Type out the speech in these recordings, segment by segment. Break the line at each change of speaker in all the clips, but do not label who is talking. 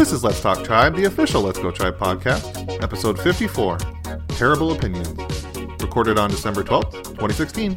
This is Let's Talk Tribe, the official Let's Go Tribe podcast, episode 54 Terrible Opinions, recorded on December 12th, 2016.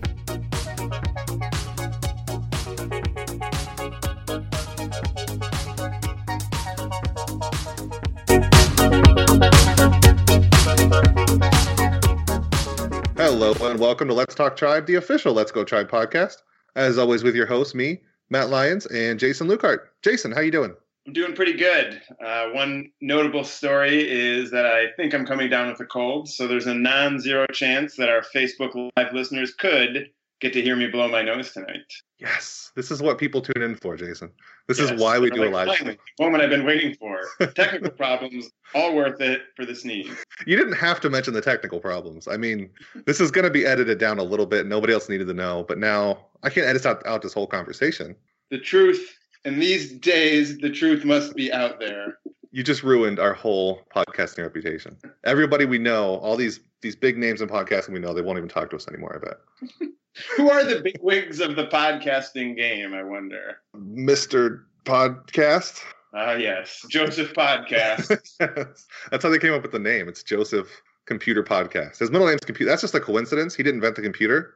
Hello and welcome to Let's Talk Tribe, the official Let's Go Tribe podcast. As always, with your hosts, me, Matt Lyons, and Jason Lukehart. Jason, how are you doing?
I'm doing pretty good. Uh, one notable story is that I think I'm coming down with a cold, so there's a non-zero chance that our Facebook Live listeners could get to hear me blow my nose tonight.
Yes, this is what people tune in for, Jason. This yes, is why we do like, a live
show. Moment I've been waiting for. Technical problems, all worth it for the sneeze.
You didn't have to mention the technical problems. I mean, this is going to be edited down a little bit. Nobody else needed to know, but now I can't edit out, out this whole conversation.
The truth in these days, the truth must be out there.
You just ruined our whole podcasting reputation. Everybody we know, all these these big names in podcasting we know, they won't even talk to us anymore. I bet.
Who are the big wigs of the podcasting game? I wonder.
Mister Podcast.
Ah, uh, yes, Joseph Podcast.
That's how they came up with the name. It's Joseph Computer Podcast. His middle name's Computer. That's just a coincidence. He didn't invent the computer,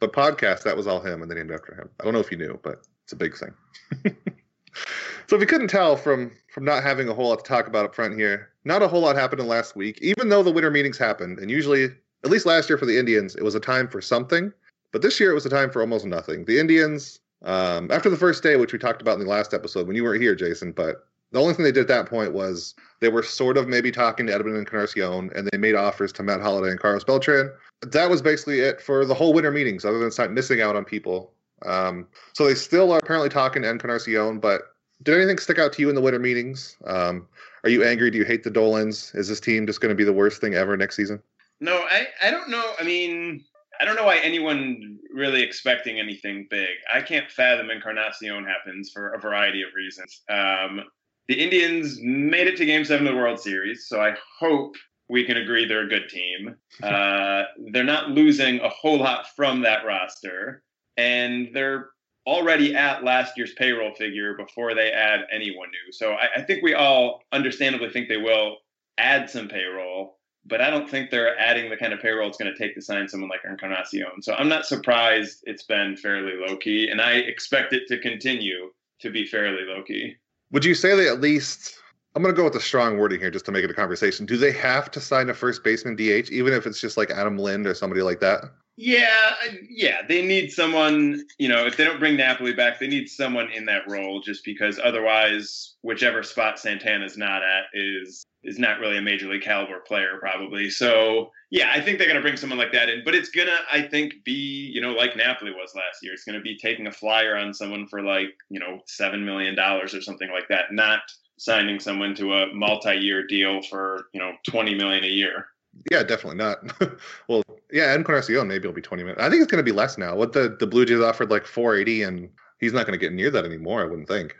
but podcast that was all him, and they named after him. I don't know if you knew, but it's a big thing. so if you couldn't tell from from not having a whole lot to talk about up front here, not a whole lot happened in last week. Even though the winter meetings happened, and usually, at least last year for the Indians, it was a time for something. But this year it was a time for almost nothing. The Indians, um, after the first day, which we talked about in the last episode when you weren't here, Jason, but the only thing they did at that point was they were sort of maybe talking to Edwin Encarnacion, and they made offers to Matt Holliday and Carlos Beltran. That was basically it for the whole winter meetings, other than missing out on people um, so they still are apparently talking to Encarnacion, but did anything stick out to you in the winter meetings? Um, are you angry? Do you hate the Dolans? Is this team just going to be the worst thing ever next season?
No, I, I don't know. I mean, I don't know why anyone really expecting anything big. I can't fathom Encarnacion happens for a variety of reasons. Um, the Indians made it to Game Seven of the World Series, so I hope we can agree they're a good team. Uh, they're not losing a whole lot from that roster and they're already at last year's payroll figure before they add anyone new. So I, I, think we all understandably think they will add some payroll, but I don't think they're adding the kind of payroll it's going to take to sign someone like Encarnacion. So I'm not surprised it's been fairly low key, and I expect it to continue to be fairly low key.
Would you say they at least? I'm going to go with the strong wording here just to make it a conversation. Do they have to sign a first baseman DH, even if it's just like Adam Lind or somebody like that?
Yeah, uh, yeah, they need someone. You know, if they don't bring Napoli back, they need someone in that role, just because otherwise, whichever spot Santana's not at is is not really a major league caliber player, probably. So, yeah, I think they're going to bring someone like that in, but it's gonna, I think, be you know like Napoli was last year. It's going to be taking a flyer on someone for like you know seven million dollars or something like that, not signing someone to a multi-year deal for you know twenty million a year.
Yeah, definitely not. well, yeah, Encarnacion maybe it'll be twenty minutes. I think it's going to be less now. What the the Blue Jays offered like four eighty, and he's not going to get near that anymore. I wouldn't think.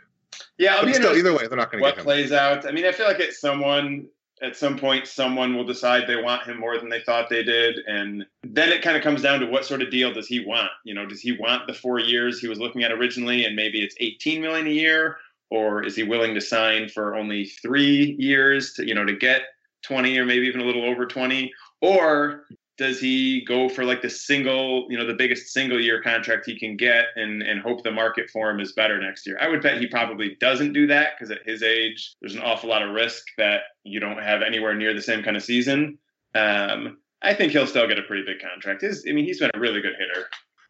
Yeah,
I'll but still, either way, they're not going to.
What plays out? I mean, I feel like it's someone at some point someone will decide they want him more than they thought they did and then it kind of comes down to what sort of deal does he want you know does he want the four years he was looking at originally and maybe it's 18 million a year or is he willing to sign for only three years to you know to get 20 or maybe even a little over 20 or does he go for like the single, you know, the biggest single year contract he can get and and hope the market for him is better next year? I would bet he probably doesn't do that because at his age, there's an awful lot of risk that you don't have anywhere near the same kind of season. Um, I think he'll still get a pretty big contract. His, I mean, he's been a really good hitter.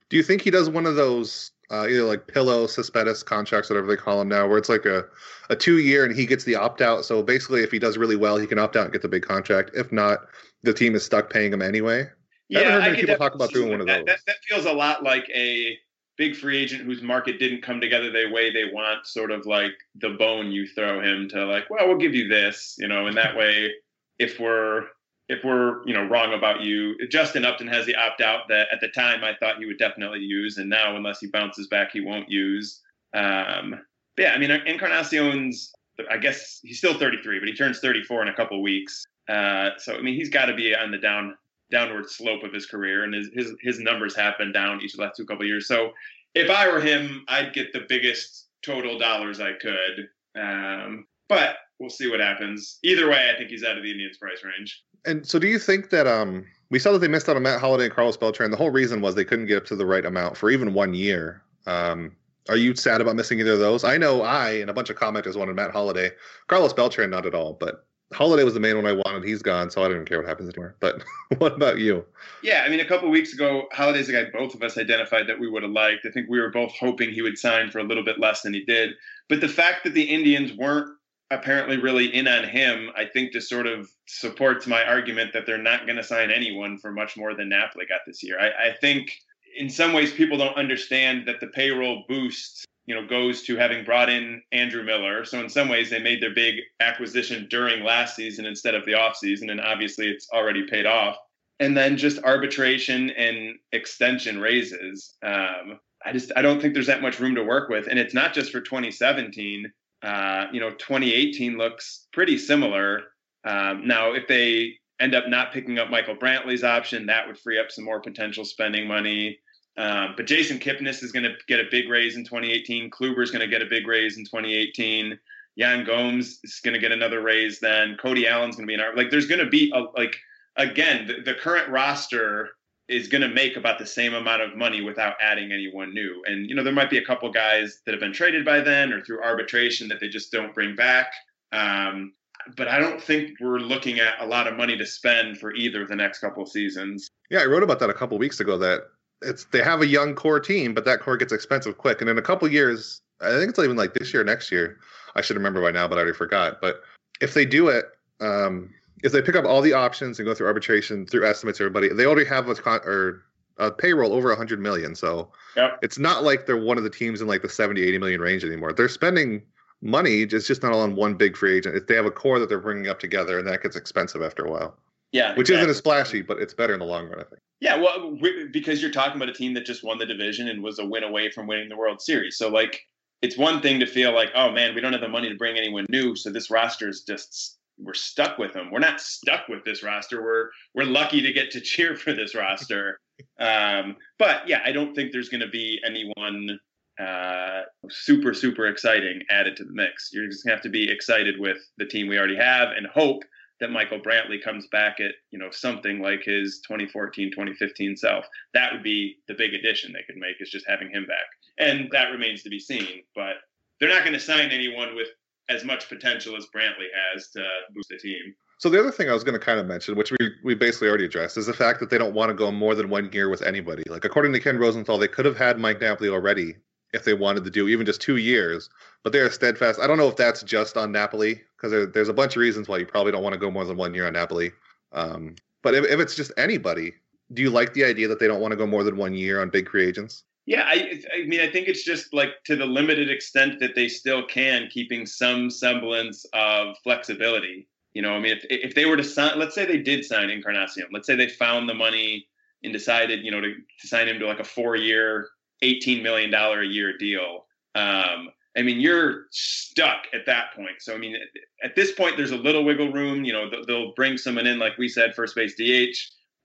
Do you think he does one of those uh, either like pillow suspendus contracts, whatever they call them now, where it's like a, a two year and he gets the opt out. So basically, if he does really well, he can opt out and get the big contract. If not, the team is stuck paying him anyway.
Yeah, I haven't heard many people talk about doing one of those. That, that, feels a lot like a big free agent whose market didn't come together the way they want, sort of like the bone you throw him to like, well, we'll give you this, you know, and that way, if we're if we're you know wrong about you, Justin Upton has the opt out that at the time I thought he would definitely use, and now unless he bounces back, he won't use. Um, yeah, I mean Encarnacion's I guess he's still 33, but he turns 34 in a couple weeks. Uh, so I mean, he's got to be on the down downward slope of his career, and his his, his numbers have been down each of the last two couple years. So if I were him, I'd get the biggest total dollars I could. Um, but we'll see what happens. Either way, I think he's out of the Indians' price range.
And so, do you think that um, we saw that they missed out on Matt Holliday and Carlos Beltran? The whole reason was they couldn't get up to the right amount for even one year. Um, are you sad about missing either of those? I know I and a bunch of commenters wanted Matt Holliday, Carlos Beltran not at all, but Holliday was the main one I wanted. He's gone, so I don't even care what happens anymore. But what about you?
Yeah, I mean, a couple weeks ago, Holliday's a guy both of us identified that we would have liked. I think we were both hoping he would sign for a little bit less than he did. But the fact that the Indians weren't apparently really in on him, I think just sort of supports my argument that they're not going to sign anyone for much more than Napoli got this year. I, I think in some ways people don't understand that the payroll boost you know goes to having brought in Andrew Miller. So in some ways they made their big acquisition during last season instead of the offseason and obviously it's already paid off. And then just arbitration and extension raises. Um, I just I don't think there's that much room to work with and it's not just for 2017. Uh, you know 2018 looks pretty similar. Um, now if they end up not picking up Michael Brantley's option, that would free up some more potential spending money. Um, but Jason Kipnis is going to get a big raise in 2018. Kluber is going to get a big raise in 2018. Yan Gomes is going to get another raise. Then Cody Allen's going to be in our like. There's going to be a, like again the, the current roster is going to make about the same amount of money without adding anyone new. And you know there might be a couple guys that have been traded by then or through arbitration that they just don't bring back. Um, but I don't think we're looking at a lot of money to spend for either the next couple seasons.
Yeah, I wrote about that a couple weeks ago. That it's they have a young core team, but that core gets expensive quick. And in a couple years, I think it's even like this year, next year. I should remember by now, but I already forgot. But if they do it, um, if they pick up all the options and go through arbitration through estimates, everybody they already have a con- or a payroll over 100 million. So
yep.
it's not like they're one of the teams in like the 70, 80 million range anymore. They're spending money, it's just not all on one big free agent. If they have a core that they're bringing up together, and that gets expensive after a while.
Yeah,
which exactly. isn't as splashy, but it's better in the long run, I think.
Yeah, well, because you're talking about a team that just won the division and was a win away from winning the World Series. So, like, it's one thing to feel like, oh man, we don't have the money to bring anyone new, so this roster is just we're stuck with them. We're not stuck with this roster. We're we're lucky to get to cheer for this roster. um, but yeah, I don't think there's going to be anyone uh, super super exciting added to the mix. You're just going to have to be excited with the team we already have and hope that Michael Brantley comes back at, you know, something like his 2014, 2015 self. That would be the big addition they could make is just having him back. And that remains to be seen, but they're not going to sign anyone with as much potential as Brantley has to boost the team.
So the other thing I was going to kind of mention, which we we basically already addressed, is the fact that they don't want to go more than one year with anybody. Like according to Ken Rosenthal, they could have had Mike Napoli already if they wanted to do even just two years, but they're steadfast. I don't know if that's just on Napoli because there, there's a bunch of reasons why you probably don't want to go more than one year on Napoli. Um, but if, if it's just anybody, do you like the idea that they don't want to go more than one year on big free agents?
Yeah, I, I mean, I think it's just like to the limited extent that they still can, keeping some semblance of flexibility. You know, I mean, if if they were to sign, let's say they did sign Encarnacion, let's say they found the money and decided, you know, to, to sign him to like a four-year, eighteen million dollar a year deal. Um, I mean, you're stuck at that point. So, I mean, at this point, there's a little wiggle room. You know, they'll bring someone in, like we said, first base DH.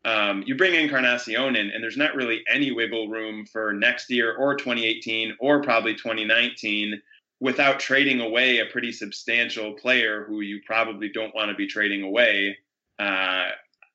Um, you bring Encarnacion in, and there's not really any wiggle room for next year or 2018 or probably 2019 without trading away a pretty substantial player who you probably don't want to be trading away. Uh,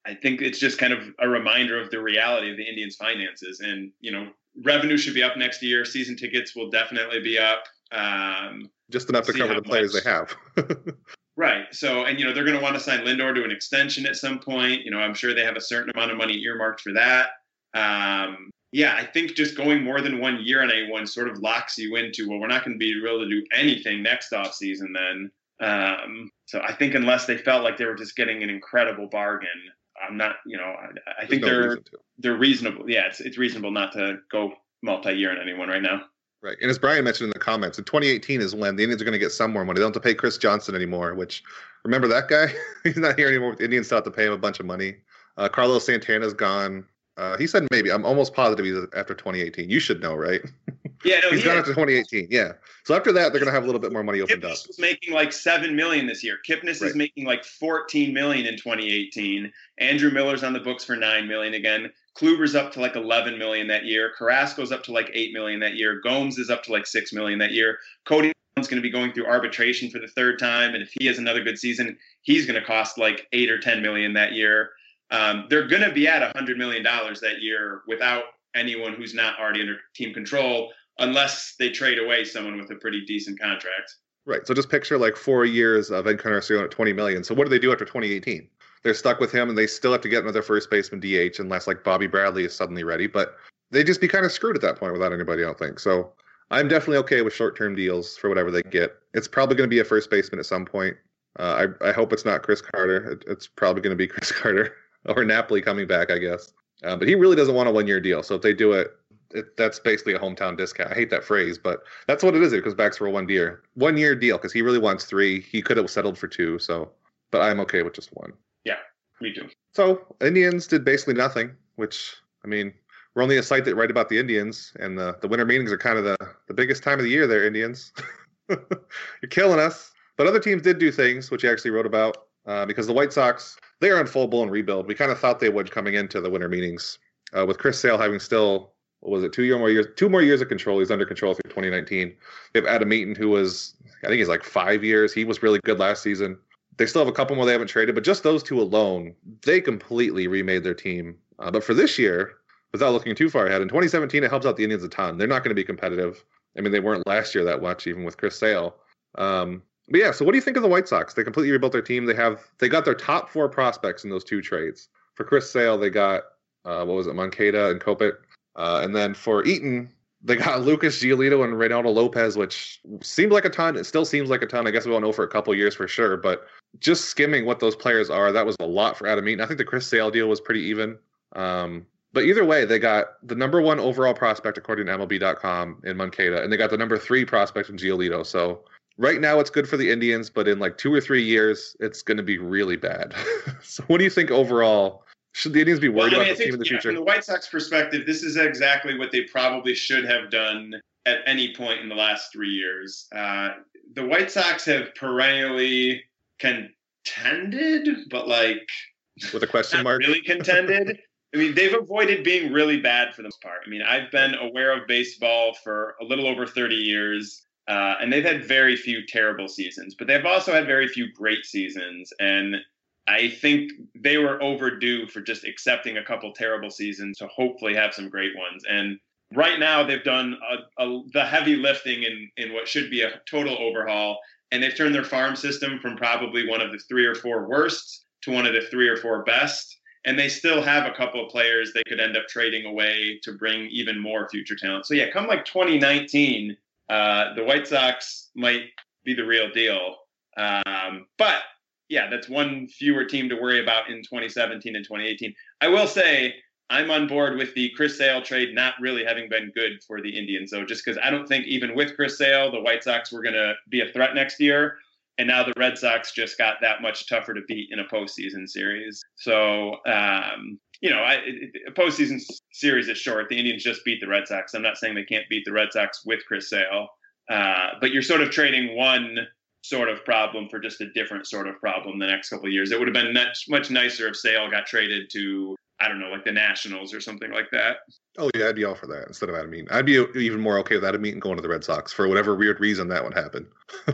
I think it's just kind of a reminder of the reality of the Indians' finances. And, you know, revenue should be up next year. Season tickets will definitely be up. Um,
Just enough to cover the players much. they have.
right. So, and you know, they're going to want to sign Lindor to an extension at some point. You know, I'm sure they have a certain amount of money earmarked for that. Um, yeah, I think just going more than one year on a one sort of locks you into, well, we're not going to be able to do anything next off season then. Um, so I think unless they felt like they were just getting an incredible bargain, I'm not, you know, I, I think no they're they're reasonable. Yeah, it's it's reasonable not to go multi-year on anyone right now.
Right. And as Brian mentioned in the comments, in 2018 is when the Indians are going to get some more money. They don't have to pay Chris Johnson anymore, which remember that guy? He's not here anymore. The Indians still have to pay him a bunch of money. Uh, Carlos Santana's gone. Uh, he said maybe. I'm almost positive he's after 2018. You should know, right?
Yeah, no,
he's he gone after 2018. Yeah. So after that, they're going to have a little bit more money opened
Kipnis
up.
was making like seven million this year. Kipnis right. is making like 14 million in 2018. Andrew Miller's on the books for nine million again. Kluber's up to like 11 million that year. Carrasco's up to like 8 million that year. Gomes is up to like 6 million that year. Cody going to be going through arbitration for the third time, and if he has another good season, he's going to cost like eight or ten million that year. Um, they're going to be at hundred million dollars that year without anyone who's not already under team control, unless they trade away someone with a pretty decent contract.
Right. So just picture like four years of Encarnacion at 20 million. So what do they do after 2018? They're stuck with him, and they still have to get another first baseman DH unless like Bobby Bradley is suddenly ready. But they just be kind of screwed at that point without anybody. I don't think so. I'm definitely okay with short-term deals for whatever they get. It's probably going to be a first baseman at some point. Uh, I, I hope it's not Chris Carter. It, it's probably going to be Chris Carter or Napoli coming back, I guess. Uh, but he really doesn't want a one-year deal. So if they do it, it, that's basically a hometown discount. I hate that phrase, but that's what it is. It goes back for a one year, one year deal because he really wants three. He could have settled for two. So, but I'm okay with just one.
Me too.
So Indians did basically nothing, which I mean, we're only a site that write about the Indians, and the, the winter meetings are kind of the, the biggest time of the year there, Indians. You're killing us. But other teams did do things, which you actually wrote about, uh, because the White Sox, they are in full blown rebuild. We kind of thought they would coming into the winter meetings. Uh, with Chris Sale having still, what was it, two year more years, two more years of control. He's under control through 2019. They have Adam Eaton, who was, I think he's like five years. He was really good last season. They still have a couple more they haven't traded, but just those two alone, they completely remade their team. Uh, but for this year, without looking too far ahead, in 2017, it helps out the Indians a ton. They're not going to be competitive. I mean, they weren't last year that much, even with Chris Sale. Um, but yeah, so what do you think of the White Sox? They completely rebuilt their team. They have they got their top four prospects in those two trades. For Chris Sale, they got uh, what was it, Moncada and Kopech, uh, and then for Eaton, they got Lucas Giolito and Reynaldo Lopez, which seemed like a ton. It still seems like a ton. I guess we won't know for a couple years for sure, but just skimming what those players are, that was a lot for Adam Eaton. I think the Chris Sale deal was pretty even. Um, but either way, they got the number one overall prospect according to MLB.com in Moncada, and they got the number three prospect in Giolito. So right now it's good for the Indians, but in like two or three years, it's going to be really bad. so what do you think overall? Should the Indians be worried well, I mean, about the think, team in the yeah, future?
From the White Sox perspective, this is exactly what they probably should have done at any point in the last three years. Uh, the White Sox have perennially contended, but like
with a question mark,
really contended. I mean, they've avoided being really bad for the most part. I mean, I've been aware of baseball for a little over 30 years, uh, and they've had very few terrible seasons, but they've also had very few great seasons. And I think they were overdue for just accepting a couple terrible seasons to hopefully have some great ones. And right now, they've done a, a, the heavy lifting in, in what should be a total overhaul. And they've turned their farm system from probably one of the three or four worst to one of the three or four best and they still have a couple of players they could end up trading away to bring even more future talent. So yeah, come like 2019, uh, the White Sox might be the real deal. Um, but yeah, that's one fewer team to worry about in 2017 and 2018. I will say I'm on board with the Chris Sale trade not really having been good for the Indians. So just because I don't think even with Chris Sale, the White Sox were going to be a threat next year and now the Red Sox just got that much tougher to beat in a postseason series. So, um, you know, a postseason series is short. The Indians just beat the Red Sox. I'm not saying they can't beat the Red Sox with Chris Sale, uh, but you're sort of trading one sort of problem for just a different sort of problem the next couple of years. It would have been much much nicer if Sale got traded to I don't know, like the Nationals or something like that.
Oh yeah, I'd be all for that instead of Adam Eaton. I'd be even more okay with Adam Eaton going to the Red Sox for whatever weird reason that would happen.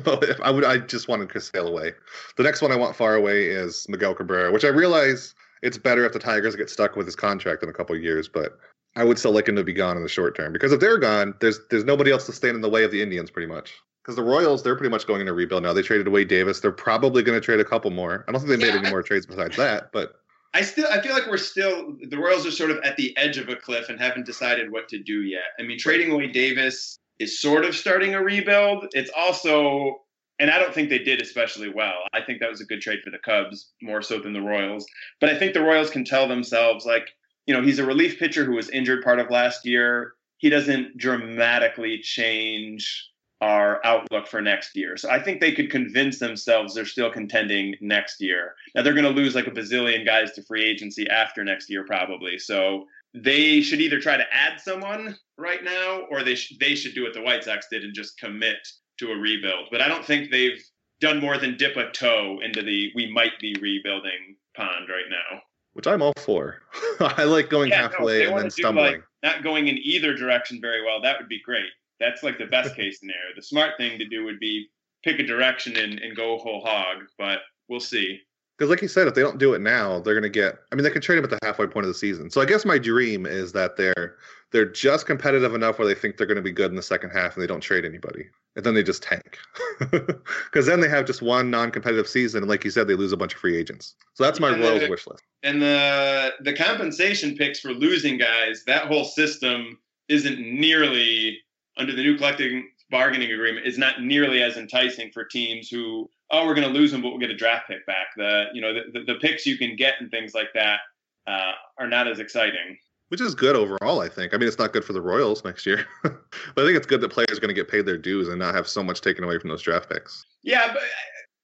I would, I just wanted Chris Sale away. The next one I want far away is Miguel Cabrera, which I realize it's better if the Tigers get stuck with his contract in a couple years, but I would still like him to be gone in the short term because if they're gone, there's there's nobody else to stand in the way of the Indians pretty much. Because the Royals, they're pretty much going into rebuild now. They traded away Davis. They're probably going to trade a couple more. I don't think they made yeah, any more trades besides that, but
I still I feel like we're still the Royals are sort of at the edge of a cliff and haven't decided what to do yet. I mean, trading away Davis is sort of starting a rebuild. It's also and I don't think they did especially well. I think that was a good trade for the Cubs more so than the Royals. But I think the Royals can tell themselves like, you know, he's a relief pitcher who was injured part of last year. He doesn't dramatically change our outlook for next year. So I think they could convince themselves they're still contending next year. Now they're going to lose like a bazillion guys to free agency after next year probably. So they should either try to add someone right now or they sh- they should do what the White Sox did and just commit to a rebuild. But I don't think they've done more than dip a toe into the we might be rebuilding pond right now.
Which I'm all for. I like going yeah, halfway no, and then stumbling.
Like not going in either direction very well. That would be great That's like the best case scenario. The smart thing to do would be pick a direction and, and go whole hog, but we'll see.
Because, like you said, if they don't do it now, they're going to get. I mean, they can trade him at the halfway point of the season. So I guess my dream is that they're they're just competitive enough where they think they're going to be good in the second half, and they don't trade anybody, and then they just tank. Because then they have just one non-competitive season, and like you said, they lose a bunch of free agents. So that's my
Yeah,
Royals wish list.
And the the compensation picks for losing guys, that whole system isn't nearly under the new collective bargaining agreement is not nearly as enticing for teams who oh we're going to lose them but we'll get a draft pick back. The you know the, the, the picks you can get and things like that uh, are not as exciting.
which is good overall. I think. I mean, it's not good for the Royals next year, but I think it's good that players are going to get paid their dues and not have so much taken away from those draft picks.
Yeah, but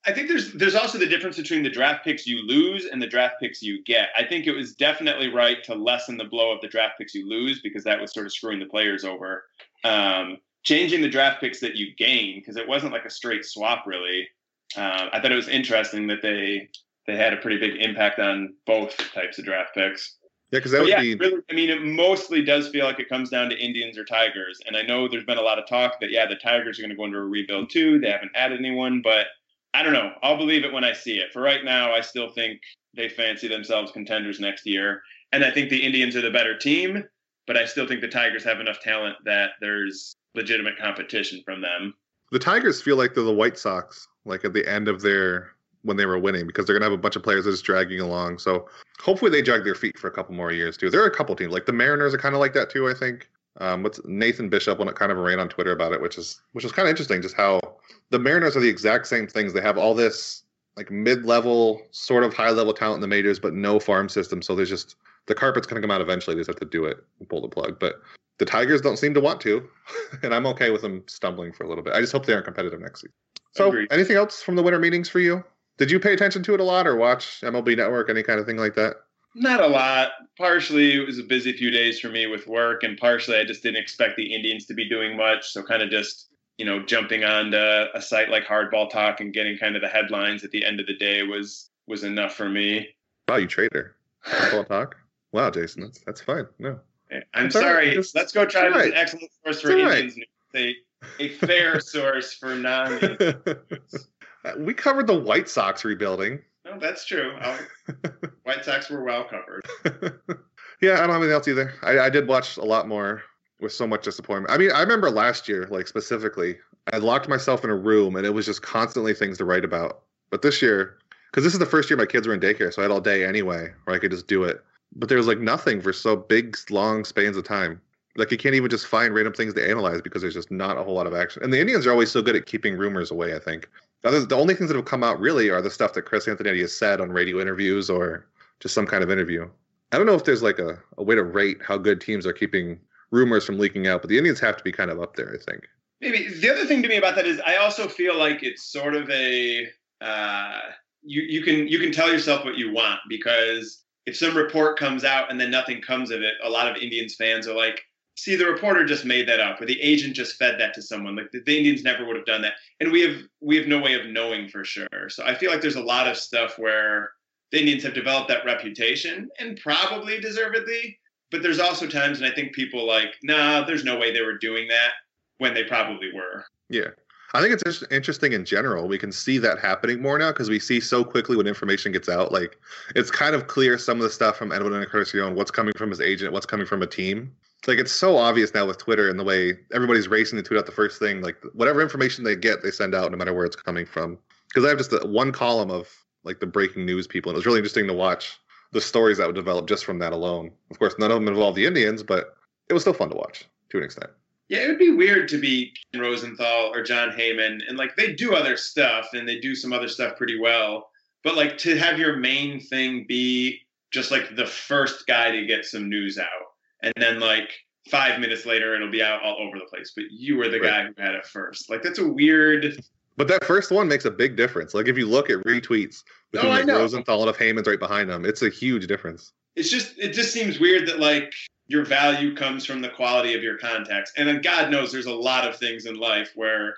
I think there's there's also the difference between the draft picks you lose and the draft picks you get. I think it was definitely right to lessen the blow of the draft picks you lose because that was sort of screwing the players over. Um, changing the draft picks that you gain because it wasn't like a straight swap really. Um, I thought it was interesting that they they had a pretty big impact on both types of draft picks.
Yeah, because that
But
would
yeah,
be.
really, I mean, it mostly does feel like it comes down to Indians or Tigers. And I know there's been a lot of talk that, yeah, the Tigers are going to go into a rebuild too. They haven't added anyone, but I don't know. I'll believe it when I see it. For right now, I still think they fancy themselves contenders next year. And I think the Indians are the better team, but I still think the Tigers have enough talent that there's legitimate competition from them.
the Tigers feel like they're the White Sox, like at the end of their when they were winning, because they're gonna have a bunch of players that's dragging along. So hopefully they drag their feet for a couple more years too. There are a couple teams like the Mariners are kind of like that too. I think. Um, what's Nathan Bishop went kind of ran on Twitter about it, which is which is kind of interesting. Just how the Mariners are the exact same things. They have all this like mid-level, sort of high-level talent in the majors, but no farm system. So there's just the carpet's gonna come out eventually. They just have to do it and pull the plug. But the Tigers don't seem to want to, and I'm okay with them stumbling for a little bit. I just hope they aren't competitive next season. So,
Agreed.
anything else from the winter meetings for you? Did you pay attention to it a lot, or watch MLB Network, any kind of thing like that?
Not a lot. Partially, it was a busy few days for me with work, and partially, I just didn't expect the Indians to be doing much. So, kind of just you know, jumping onto a site like Hardball Talk and getting kind of the headlines at the end of the day was was enough for me.
Wow, you trader. Football talk. Wow, Jason, that's that's fine. No,
I'm
It's all right.
sorry.
Just-
Let's go try to be
right.
an excellent source for
right.
Indians news. A, a fair source for non.
we covered the White Sox rebuilding.
No, that's true. White Sox were well covered.
yeah, I don't have anything else either. I, I did watch a lot more with so much disappointment. I mean, I remember last year, like specifically, I locked myself in a room and it was just constantly things to write about. But this year, because this is the first year my kids were in daycare, so I had all day anyway, where I could just do it. But there was like nothing for so big, long spans of time. Like you can't even just find random things to analyze because there's just not a whole lot of action. And the Indians are always so good at keeping rumors away. I think. The only things that have come out really are the stuff that Chris Antonetti has said on radio interviews or just some kind of interview. I don't know if there's like a, a way to rate how good teams are keeping rumors from leaking out, but the Indians have to be kind of up there, I think.
Maybe the other thing to me about that is I also feel like it's sort of a uh, you you can you can tell yourself what you want because if some report comes out and then nothing comes of it, a lot of Indians fans are like, "See, the reporter just made that up, or the agent just fed that to someone." Like the, the Indians never would have done that, and we have we have no way of knowing for sure. So I feel like there's a lot of stuff where the Indians have developed that reputation, and probably deservedly. But there's also times, and I think people like, nah, there's no way they were doing that when they probably were.
Yeah. I think it's just interesting in general. We can see that happening more now because we see so quickly when information gets out. Like it's kind of clear some of the stuff from Edwin Encarnacion, what's coming from his agent, what's coming from a team. Like it's so obvious now with Twitter and the way everybody's racing to tweet out the first thing. Like whatever information they get, they send out no matter where it's coming from. Because I have just one column of like the breaking news people, and it was really interesting to watch the stories that would develop just from that alone. Of course, none of them involve the Indians, but it was still fun to watch to an extent.
Yeah, it would be weird to be Ken Rosenthal or Jon Heyman, and like they do other stuff and they do some other stuff pretty well, but like to have your main thing be just like the first guy to get some news out, and then like five minutes later it'll be out all over the place, but you were the
Right.
guy who had it first. Like that's a weird.
But that first one makes a big difference. Like if you look at retweets between
Oh,
like. Rosenthal and if Heyman's right behind them, it's a huge difference.
It's just it just seems weird that like your value comes from the quality of your contacts, and then God knows there's a lot of things in life where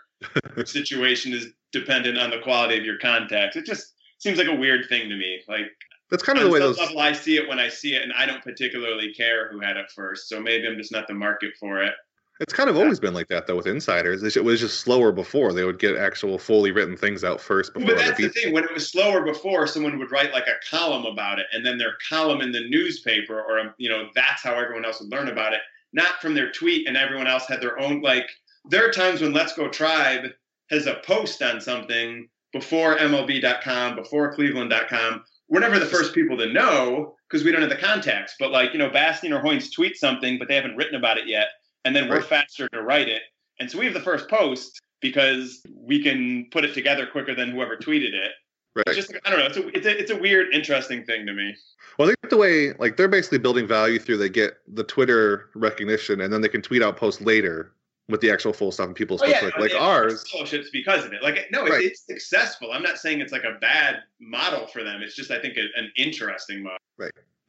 the situation is dependent on the quality of your contacts. It just seems like a weird thing to me. Like
That's kind of the way those.
level, I see it when I see it, and I don't particularly care who had it first. So maybe I'm just not the market for it.
It's kind of always been like that though with insiders. It was just slower before. They would get actual fully written things out first before
But that's the thing. When it was slower before, someone would write like a column about it, and then their column in the newspaper, or um, you know, that's how everyone else would learn about it, not from their tweet, and everyone else had their own. Like there are times when Let's Go Tribe has a post on something before MLB.com, before Cleveland.com. We're never the first people to know because we don't have the contacts. But like you know, Bastian or Hoynes tweet something, but they haven't written about it yet, and then we're faster to write it, and so we have the first post because we can put it together quicker than whoever tweeted it.
Right.
It's just I don't know. It's a it's a it's a weird, interesting thing to me.
Well, I think the way like they're basically building value through they get the Twitter recognition and then they can tweet out posts later with the actual full stuff and people
Oh,
still click.
no,
Like
it-
ours,
scholarships because of it. Like no, it's,
Right.
it's successful. I'm not saying it's like a bad model for them. It's just I think a, an interesting model.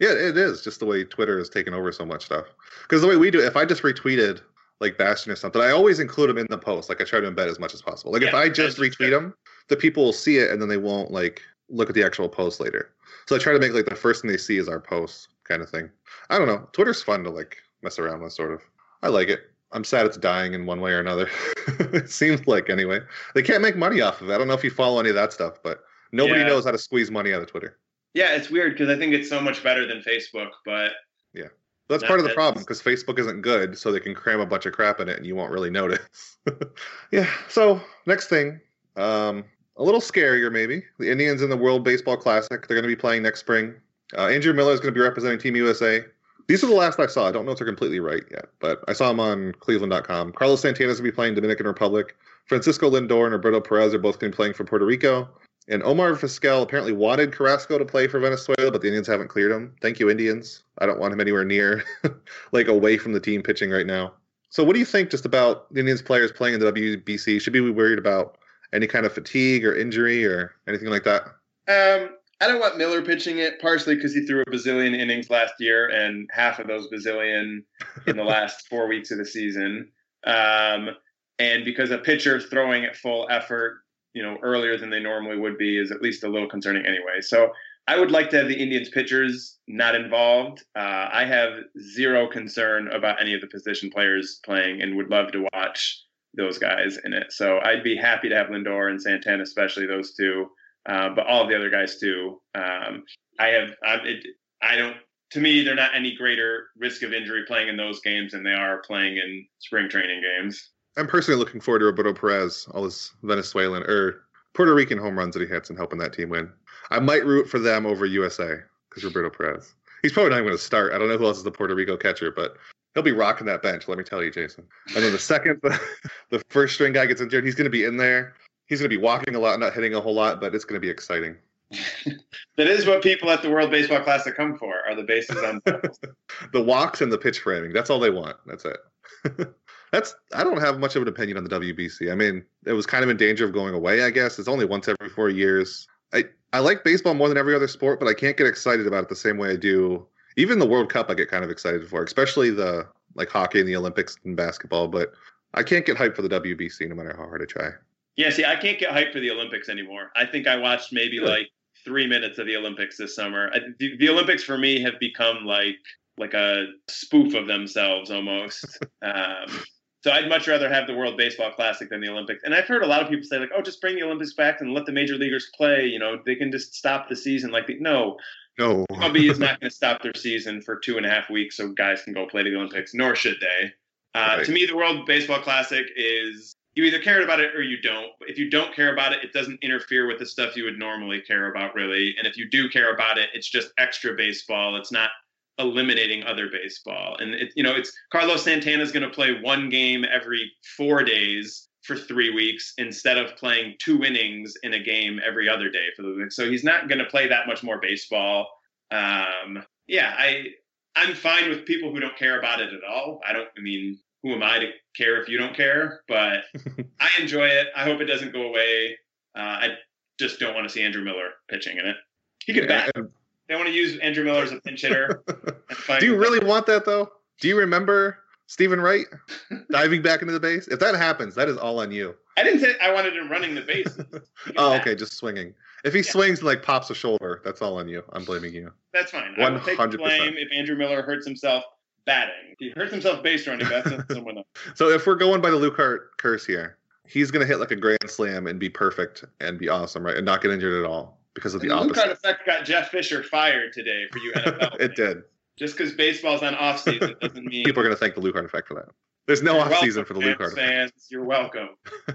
Yeah, it is just the way Twitter has taken over so much stuff. Because the way we do, it, if I just retweeted like Bastian or something, I always include them in the post. Like I try to embed as much as possible. Like if I just retweet them, the people will see it and then they won't like look at the actual post later. So I try to make like the first thing they see is our post kind of thing. I don't know. Twitter's fun to like mess around with, sort of. I like it. I'm sad it's dying in one way or another. it seems like anyway. They can't make money off of it. I don't know if you follow any of that stuff, but nobody
Yeah.
knows how to squeeze money out of Twitter.
Yeah, it's weird because I think it's so much better than Facebook, but
yeah,
That's
part of the problem because Facebook isn't good, so they can cram a bunch of crap in it and you won't really notice. yeah. So next thing, um, a little scarier maybe. The Indians in the World Baseball Classic. They're going to be playing next spring. Uh, Andrew Miller is going to be representing Team USA. These are the last I saw. I don't know if they're completely right yet, but I saw them on Cleveland.com. Carlos Santana is going to be playing Dominican Republic. Francisco Lindor and Roberto Perez are both going to be playing for Puerto Rico. And Omar Vizquel apparently wanted Carrasco to play for Venezuela, but the Indians haven't cleared him. Thank you, Indians. I don't want him anywhere near, like away from the team pitching right now. So, what do you think just about the Indians players playing in the WBC? Should we be worried about any kind of fatigue or injury or anything like that?
Um, I don't want Miller pitching it, partially because he threw a bazillion innings last year, and half of those bazillion in the last four weeks of the season. Um, and because a pitcher throwing at full effort, you know, earlier than they normally would be is at least a little concerning anyway. So I would like to have the Indians pitchers not involved. Uh, I have zero concern about any of the position players playing and would love to watch those guys in it. So I'd be happy to have Lindor and Santana, especially those two uh, but all the other guys too. Um, I have, it, I don't. To me, they're not any greater risk of injury playing in those games than they are playing in spring training games.
I'm personally looking forward to Roberto Perez, all his Venezuelan or Puerto Rican home runs that he hits and helping that team win. I might root for them over USA because Roberto Perez. He's probably not even going to start. I don't know who else is the Puerto Rico catcher, but he'll be rocking that bench. Let me tell you, Jason. And then the second the, the first string guy gets injured, he's going to be in there. He's going to be walking a lot, not hitting a whole lot, but it's going to be exciting.
That is what people at the World Baseball Classic come for: are the bases on.
the walks and the pitch framing. That's all they want. That's it. That's I don't have much of an opinion on the WBC. I mean, it was kind of in danger of going away, I guess. It's only once every 4 years. I I like baseball more than every other sport, but I can't get excited about it the same way I do even the World Cup I get kind of excited for, especially the like hockey and the Olympics and basketball, but I can't get hyped for the WBC no matter how hard I try.
yeah, see, I can't get hyped for the Olympics anymore. I think I watched maybe
Really?
like three minutes of the Olympics this summer. I, the, the Olympics for me have become like like a spoof of themselves almost. um, so I'd much rather have the World Baseball Classic than the Olympics. And I've heard a lot of people say like, "Oh, just bring the Olympics back and let the major leaguers play." You know, they can just stop the season. Like, the, no,
No.
MLB is not going to stop their season for two and a half weeks so guys can go play the Olympics, nor should they. Uh,
Right.
To me, the World Baseball Classic is you either care about it or you don't. If you don't care about it, it doesn't interfere with the stuff you would normally care about, really. And if you do care about it, it's just extra baseball. It's not eliminating other baseball. And it, you know, it's Carlos Santana is going to play one game every four days for three weeks instead of playing two innings in a game every other day for the week. So he's not going to play that much more baseball. Um, yeah, I I'm fine with people who don't care about it at all. I don't. I mean, who am I to care if you don't care? But I enjoy it. I hope it doesn't go away. Uh, I just don't want to see Andrew Miller pitching in it. He could bat. They want to use Andrew Miller as a pinch hitter.
Do you really want that though? Do you remember Steven Wright diving back into the base? If that happens, that is all on you.
I didn't say I wanted him running the base.
Oh,
bat.
okay, just swinging. If he
Yeah.
swings and like pops a shoulder, that's all on you. I'm blaming you.
That's fine. I will take the
100%.
blame if Andrew Miller hurts himself batting. He hurts himself base running. That's someone else.
So if we're going by the Lukehart curse here, he's going to hit like a grand slam and be perfect and be awesome, right? And not get injured at all because of the,
the
opposite.
Effect got Jeff Fisher fired today for you NFL.
it did.
Just because baseball's on off season doesn't mean
people are going to thank the Lukehart effect for that. There's no
You're
off season for the Lukehart
fans. You're welcome.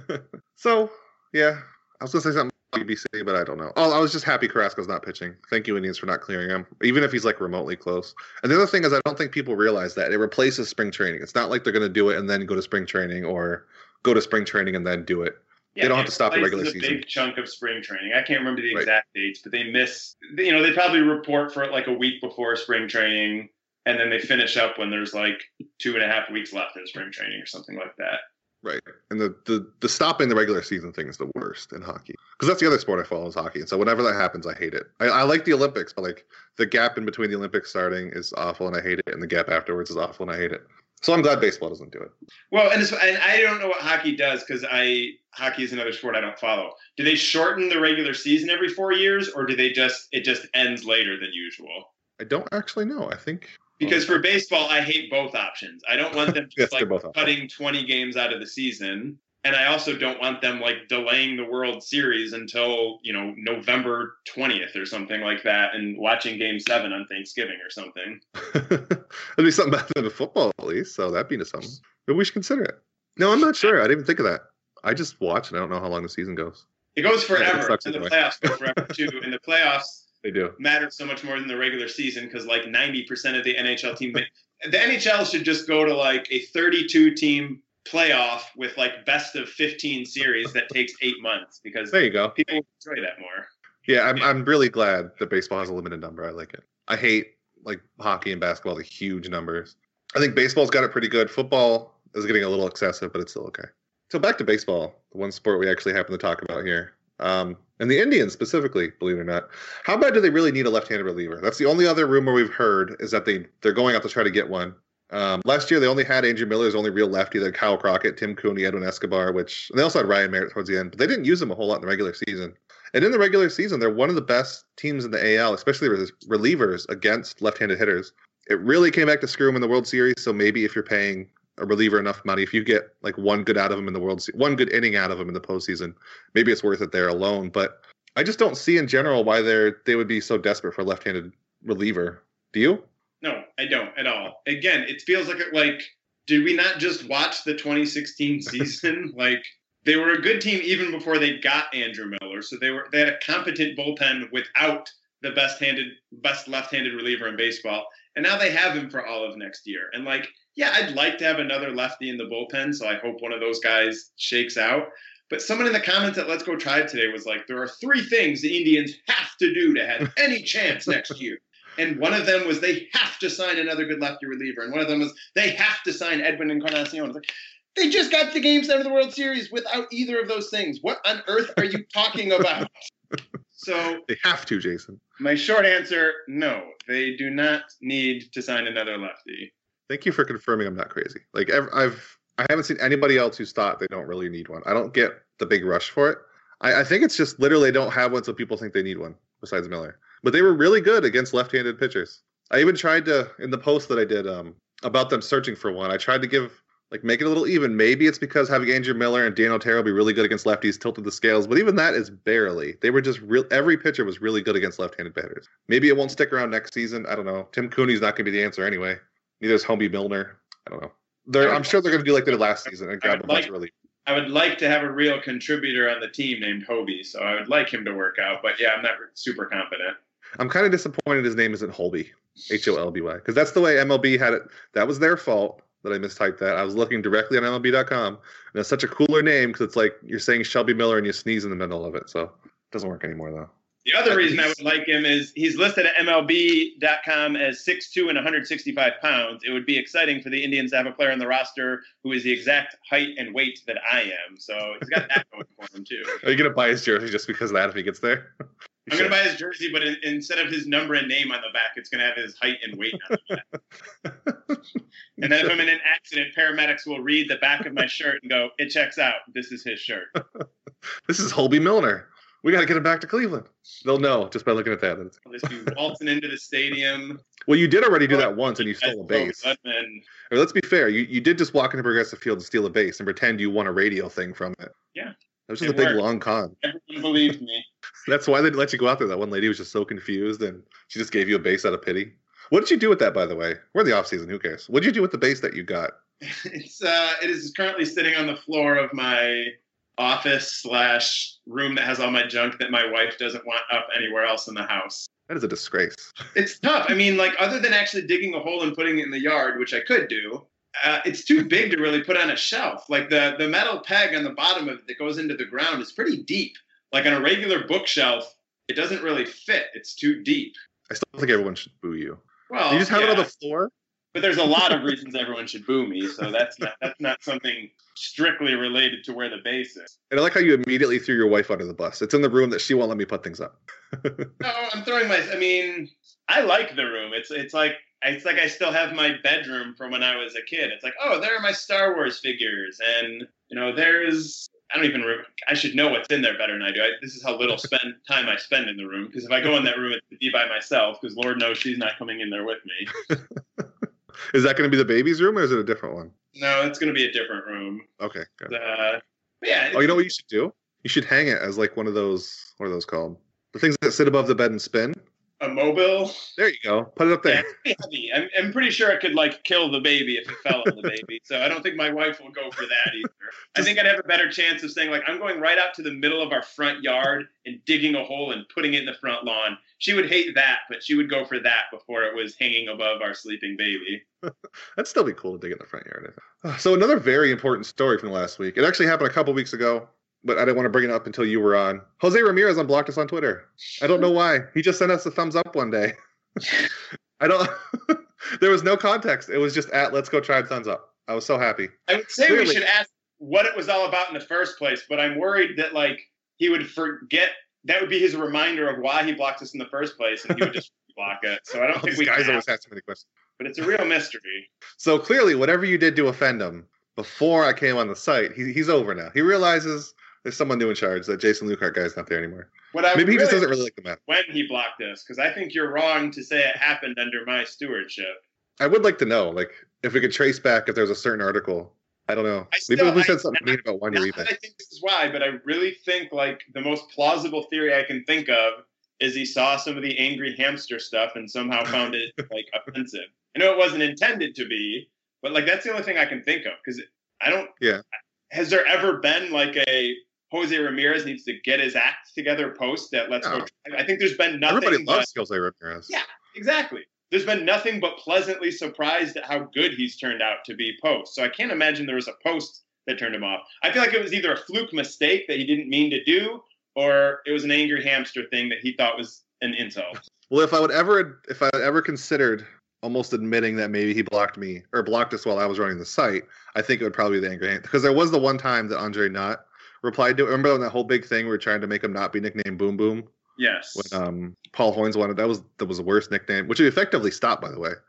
so yeah, I was going to say something about BBC, but I don't know. Oh, I was just happy Carrasco's not pitching. Thank you, Indians, for not clearing him, even if he's like remotely close. And the other thing is, I don't think people realize that it replaces spring training. It's not like they're going to do it and then go to spring training or go to spring training and then do it.
Yeah,
don't have to stop the regular
replaces
season.
A big chunk of spring training. I can't remember the
Right.
exact dates, but they miss. You know, they probably report for like a week before spring training, and then they finish up when there's like two and a half weeks left in spring training or something like that.
Right. And the, the, the stopping the regular season thing is the worst in hockey. Because that's the other sport I follow is hockey. And so whenever that happens, I hate it. I, I like the Olympics, but like the gap in between the Olympics starting is awful and I hate it. And the gap afterwards is awful and I hate it. So I'm glad baseball doesn't do it.
Well, and, it's, and I don't know what hockey does because I hockey is another sport I don't follow. Do they shorten the regular season every four years, or do they just it just ends later than usual?
I don't actually know. I think
Because um, for baseball, I hate both options. I don't want them
Oh. Yes,
just like cutting 20 games out of the season. And I also don't want them like delaying the World Series until, you know, November 20th or something like that and watching game seven on Thanksgiving or something.
it'd be something better than the football at least. So that'd be something. Maybe we should consider it. No, I'm not sure. I didn't even think of that. I just watch and I don't know how long the season goes.
It goes
Yeah,
forever. and the playoffs go forever too. And the playoffs
They do.
matter so much more than the regular season because like 90% of the NHL team the NHL should just go to like a 32 team playoff with like best of 15 series that takes 8 months because
There you go.
people enjoy that more.
Yeah, I'm, I'm really glad that baseball has a limited number. I like it. I hate like hockey and basketball, the huge numbers. I think baseball's got it pretty good. Football is getting a little excessive, but it's still okay. So back to baseball, the one sport we actually happen to talk about here. Um, and the Indians specifically, believe it or not. How bad do they really need a left-handed reliever? That's the only other rumor we've heard is that they they're going out to try to get one. Um, last year they only had Andrew Miller. Miller's only real lefty, then Kyle Crockett, Tim Cooney, Edwin Escobar, which they also had Ryan Merritt towards the end, but they didn't use them a whole lot in the regular season. And in the regular season, they're one of the best teams in the AL, especially with relievers against left-handed hitters. It really came back to screw them in the World Series. So maybe if you're paying a reliever enough money, if you get like one good out of them in the World, one good inning out of them in the postseason, maybe it's worth it there alone. But I just don't see in general why they're they would be so desperate for a left-handed reliever. Do you?
No, I don't at all. Again, it feels like it, like did we not just watch the 2016 season? like they were a good team even before they got Andrew Miller. So they were they had a competent bullpen without the best handed best left-handed reliever in baseball. And now they have him for all of next year. And like, yeah, I'd like to have another lefty in the bullpen, so I hope one of those guys shakes out. But someone in the comments at Let's Go Tribe today was like, there are three things the Indians have to do to have any chance next year. And one of them was they have to sign another good lefty reliever. And one of them was they have to sign Edwin Encarnacion. It's like, they just got the game seven of the World Series without either of those things. What on earth are you talking about? so
They have to, Jason.
my short answer, no, they do not need to sign another lefty.
Thank you for confirming I'm not crazy. Like I've I haven't seen anybody else who's thought they don't really need one. I don't get the big rush for it. I, I think it's just literally they don't have one, so people think they need one. Besides Miller, but they were really good against left-handed pitchers. I even tried to in the post that I did um, about them searching for one. I tried to give like make it a little even. Maybe it's because having Andrew Miller and Dan Otero be really good against lefties tilted the scales, but even that is barely. They were just real. Every pitcher was really good against left-handed batters. Maybe it won't stick around next season. I don't know. Tim Cooney's not going to be the answer anyway. Neither is Hoby Milner. I don't know. They're, I'm sure they're going to do like they did last season and grab a bunch
like-
of relief.
I would like to have a real contributor on the team named Hoby, so I would like him to work out. But yeah, I'm not super confident.
I'm kind of disappointed his name isn't Holby, H O L B Y, because that's the way MLB had it. That was their fault that I mistyped that. I was looking directly on MLB.com, and it's such a cooler name because it's like you're saying Shelby Miller and you sneeze in the middle of it. So it doesn't work anymore though.
The other reason I would like him is he's listed at MLB.com as 6'2 and 165 pounds. It would be exciting for the Indians to have a player on the roster who is the exact height and weight that I am. So he's got that going for him, too.
Are you gonna buy his jersey just because of that if he gets there?
I'm gonna buy his jersey, but in, instead of his number and name on the back, it's going to have his height and weight on the back. And then if I'm in an accident, paramedics will read the back of my shirt and go, it checks out. This is his shirt.
This is Holby Milner We got to get him back to Cleveland. They'll know just by looking at that.
I'll just be waltzing into the stadium.
Well, you did already do that oh, once, and you stole a base.
And
Or let's be fair. You you did just walk into Progressive Field and steal a base and pretend you won a radio thing from it.
Yeah.
That was just
It
a big
worked.
long con.
everyone believed me.
That's why they didn't let you go out there. That one lady was just so confused, and she just gave you a base out of pity. What did you do with that, by the way? We're in the off season. Who cares? What did you do with the base that you got?
It's uh, it is currently sitting on the floor of my office slash room that has all my junk that my wife doesn't want up anywhere else in the house.
That is a disgrace.
It's tough. I mean, like other than actually digging a hole and putting it in the yard, which I could do, uh, it's too big to really put on a shelf. Like the the metal peg on the bottom of it that goes into the ground is pretty deep. Like on a regular bookshelf, it doesn't really fit. It's too deep.
I still think everyone should boo you.
Well,
you just have it on the floor.
but there's a lot of reasons everyone should boo me. So that's not that's not something strictly related to where the base is.
And I like how you immediately threw your wife under the bus. It's in the room that she won't let me put things up.
No, oh, I'm throwing my. I mean, I like the room. It's it's like it's like I still have my bedroom from when I was a kid. It's like, oh, there are my Star Wars figures, and you know, there's. I don't even. Re- I should know what's in there better than I do. I, this is how little spend time I spend in the room. Because if I go in that room, it's to be by myself. Because Lord knows she's not coming in there with me.
Is that going to be the baby's room or is it a different one?
No, it's going to be a different room.
Okay. Good.
Uh, yeah.
Oh, you know what you should do? You should hang it as like one of those. What are those called? The things that sit above the bed and spin.
A mobile.
There you go. Put it up
Yeah,
there.
it's heavy. I'm, I'm pretty sure I could like kill the baby if it fell on the baby. So I don't think my wife will go for that either. I think I'd have a better chance of saying like I'm going right out to the middle of our front yard and digging a hole and putting it in the front lawn. She would hate that, but she would go for that before it was hanging above our sleeping baby.
That'd still be cool to dig in the front yard. So another very important story from last week. It actually happened a couple weeks ago, but I didn't want to bring it up until you were on. Jose Ramirez unblocked us on Twitter. I don't know why. He just sent us a thumbs up one day. I don't. there was no context. It was just at let's go try thumbs up. I was so happy.
I would say we should ask what it was all about in the first place, but I'm worried that like he would forget. That would be his reminder of why he blocked us in the first place, and he would just block it. So I don't
All
think
these
we
guys
can
always
ask,
ask so many questions.
but it's a real mystery.
So clearly, whatever you did to offend him before I came on the site, he, he's over now. He realizes there's someone new in charge. That Jason Lukehart guy's not there anymore.
What I
Maybe he
really
just doesn't really like the map.
when he blocked us because I think you're wrong to say it happened under my stewardship.
I would like to know, like, if we could trace back if there's a certain article. I don't know.
I
Maybe
still-
we
I-
said something mean about one year.
I think this is why, but I really think like the most plausible theory I can think of is he saw some of the angry hamster stuff and somehow found it like offensive. I know it wasn't intended to be, but like that's the only thing I can think of because I don't.
Yeah.
Has there ever been like a Jose Ramirez needs to get his act together post that let's
No.
go? Try? I think there's been nothing.
Everybody loves but- Jose Ramirez.
Yeah. Exactly. There's been nothing but pleasantly surprised at how good he's turned out to be post. So I can't imagine there was a post that turned him off. I feel like it was either a fluke mistake that he didn't mean to do, or it was an angry hamster thing that he thought was an insult.
Well, if I would ever, if I ever considered almost admitting that maybe he blocked me or blocked us while I was running the site, I think it would probably be the angry hand because there was the one time that Andre not replied to. it. Remember when that whole big thing we were trying to make him not be nicknamed Boom Boom
Yes.
when um Paul Hoynes wanted that was that was the worst nickname, which he effectively stopped by the way.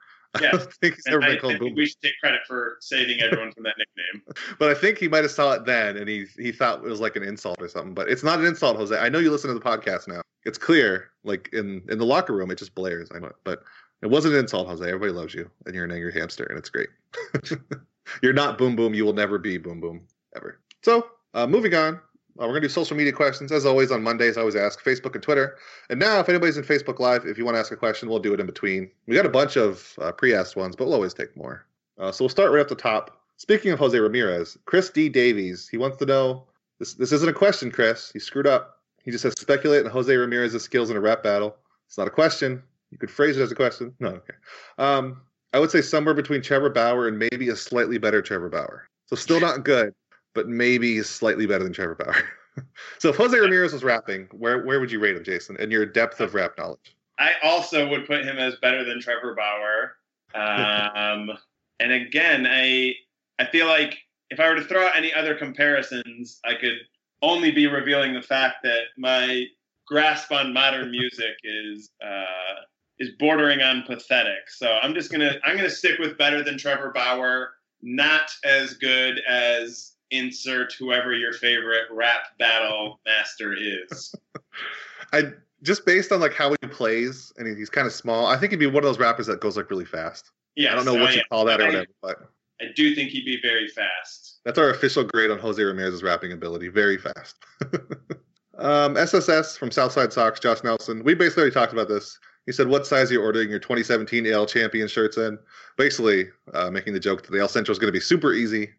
Yeah.
I don't think he's
And
ever
I,
been
I
called
think
Boom
we should take credit for saving everyone from that nickname.
but I think he might have saw it then and he he thought it was like an insult or something. But it's not an insult, Jose. I know you listen to the podcast now. It's clear, like in in the locker room, it just blares. I know, but it wasn't an insult, Jose. Everybody loves you, and you're an angry hamster, and it's great. you're not Boom Boom. You will never be Boom Boom ever. So, uh, moving on. Uh, we're gonna do social media questions as always on Mondays. I always ask Facebook and Twitter. And now, if anybody's in Facebook Live, if you want to ask a question, we'll do it in between. We got a bunch of uh, pre-asked ones, but we'll always take more. Uh, so we'll start right at the top. Speaking of Jose Ramirez, Chris D. Davies, he wants to know this. This isn't a question, Chris. He screwed up. He just says speculate on Jose Ramirez's skills in a rap battle. It's not a question. You could phrase it as a question. No, okay. Um, I would say somewhere between Trevor Bauer and maybe a slightly better Trevor Bauer. So still not good, but maybe slightly better than Trevor Bauer. so if Jose Ramirez was rapping, where where would you rate him, Jason, and your depth of rap knowledge?
I also would put him as better than Trevor Bauer. Um, and again, I I feel like if I were to throw out any other comparisons, I could only be revealing the fact that my grasp on modern music is uh, is bordering on pathetic. So I'm just gonna I'm gonna stick with better than Trevor Bauer. Not as good as insert whoever your favorite rap battle master is.
I just based on like how he plays, and he's kind of small. I think he'd be one of those rappers that goes like really fast.
Yeah,
I don't know what you call that or
I-
whatever, but
I do think he'd be very fast.
that's our official grade on Jose Ramirez's rapping ability. Very fast. um, SSS from Southside Sox, Josh Nelson. We basically already talked about this. He said, "What size are you ordering your 2017 AL champion shirts in?" Basically, uh, making the joke that the AL Central is going to be super easy.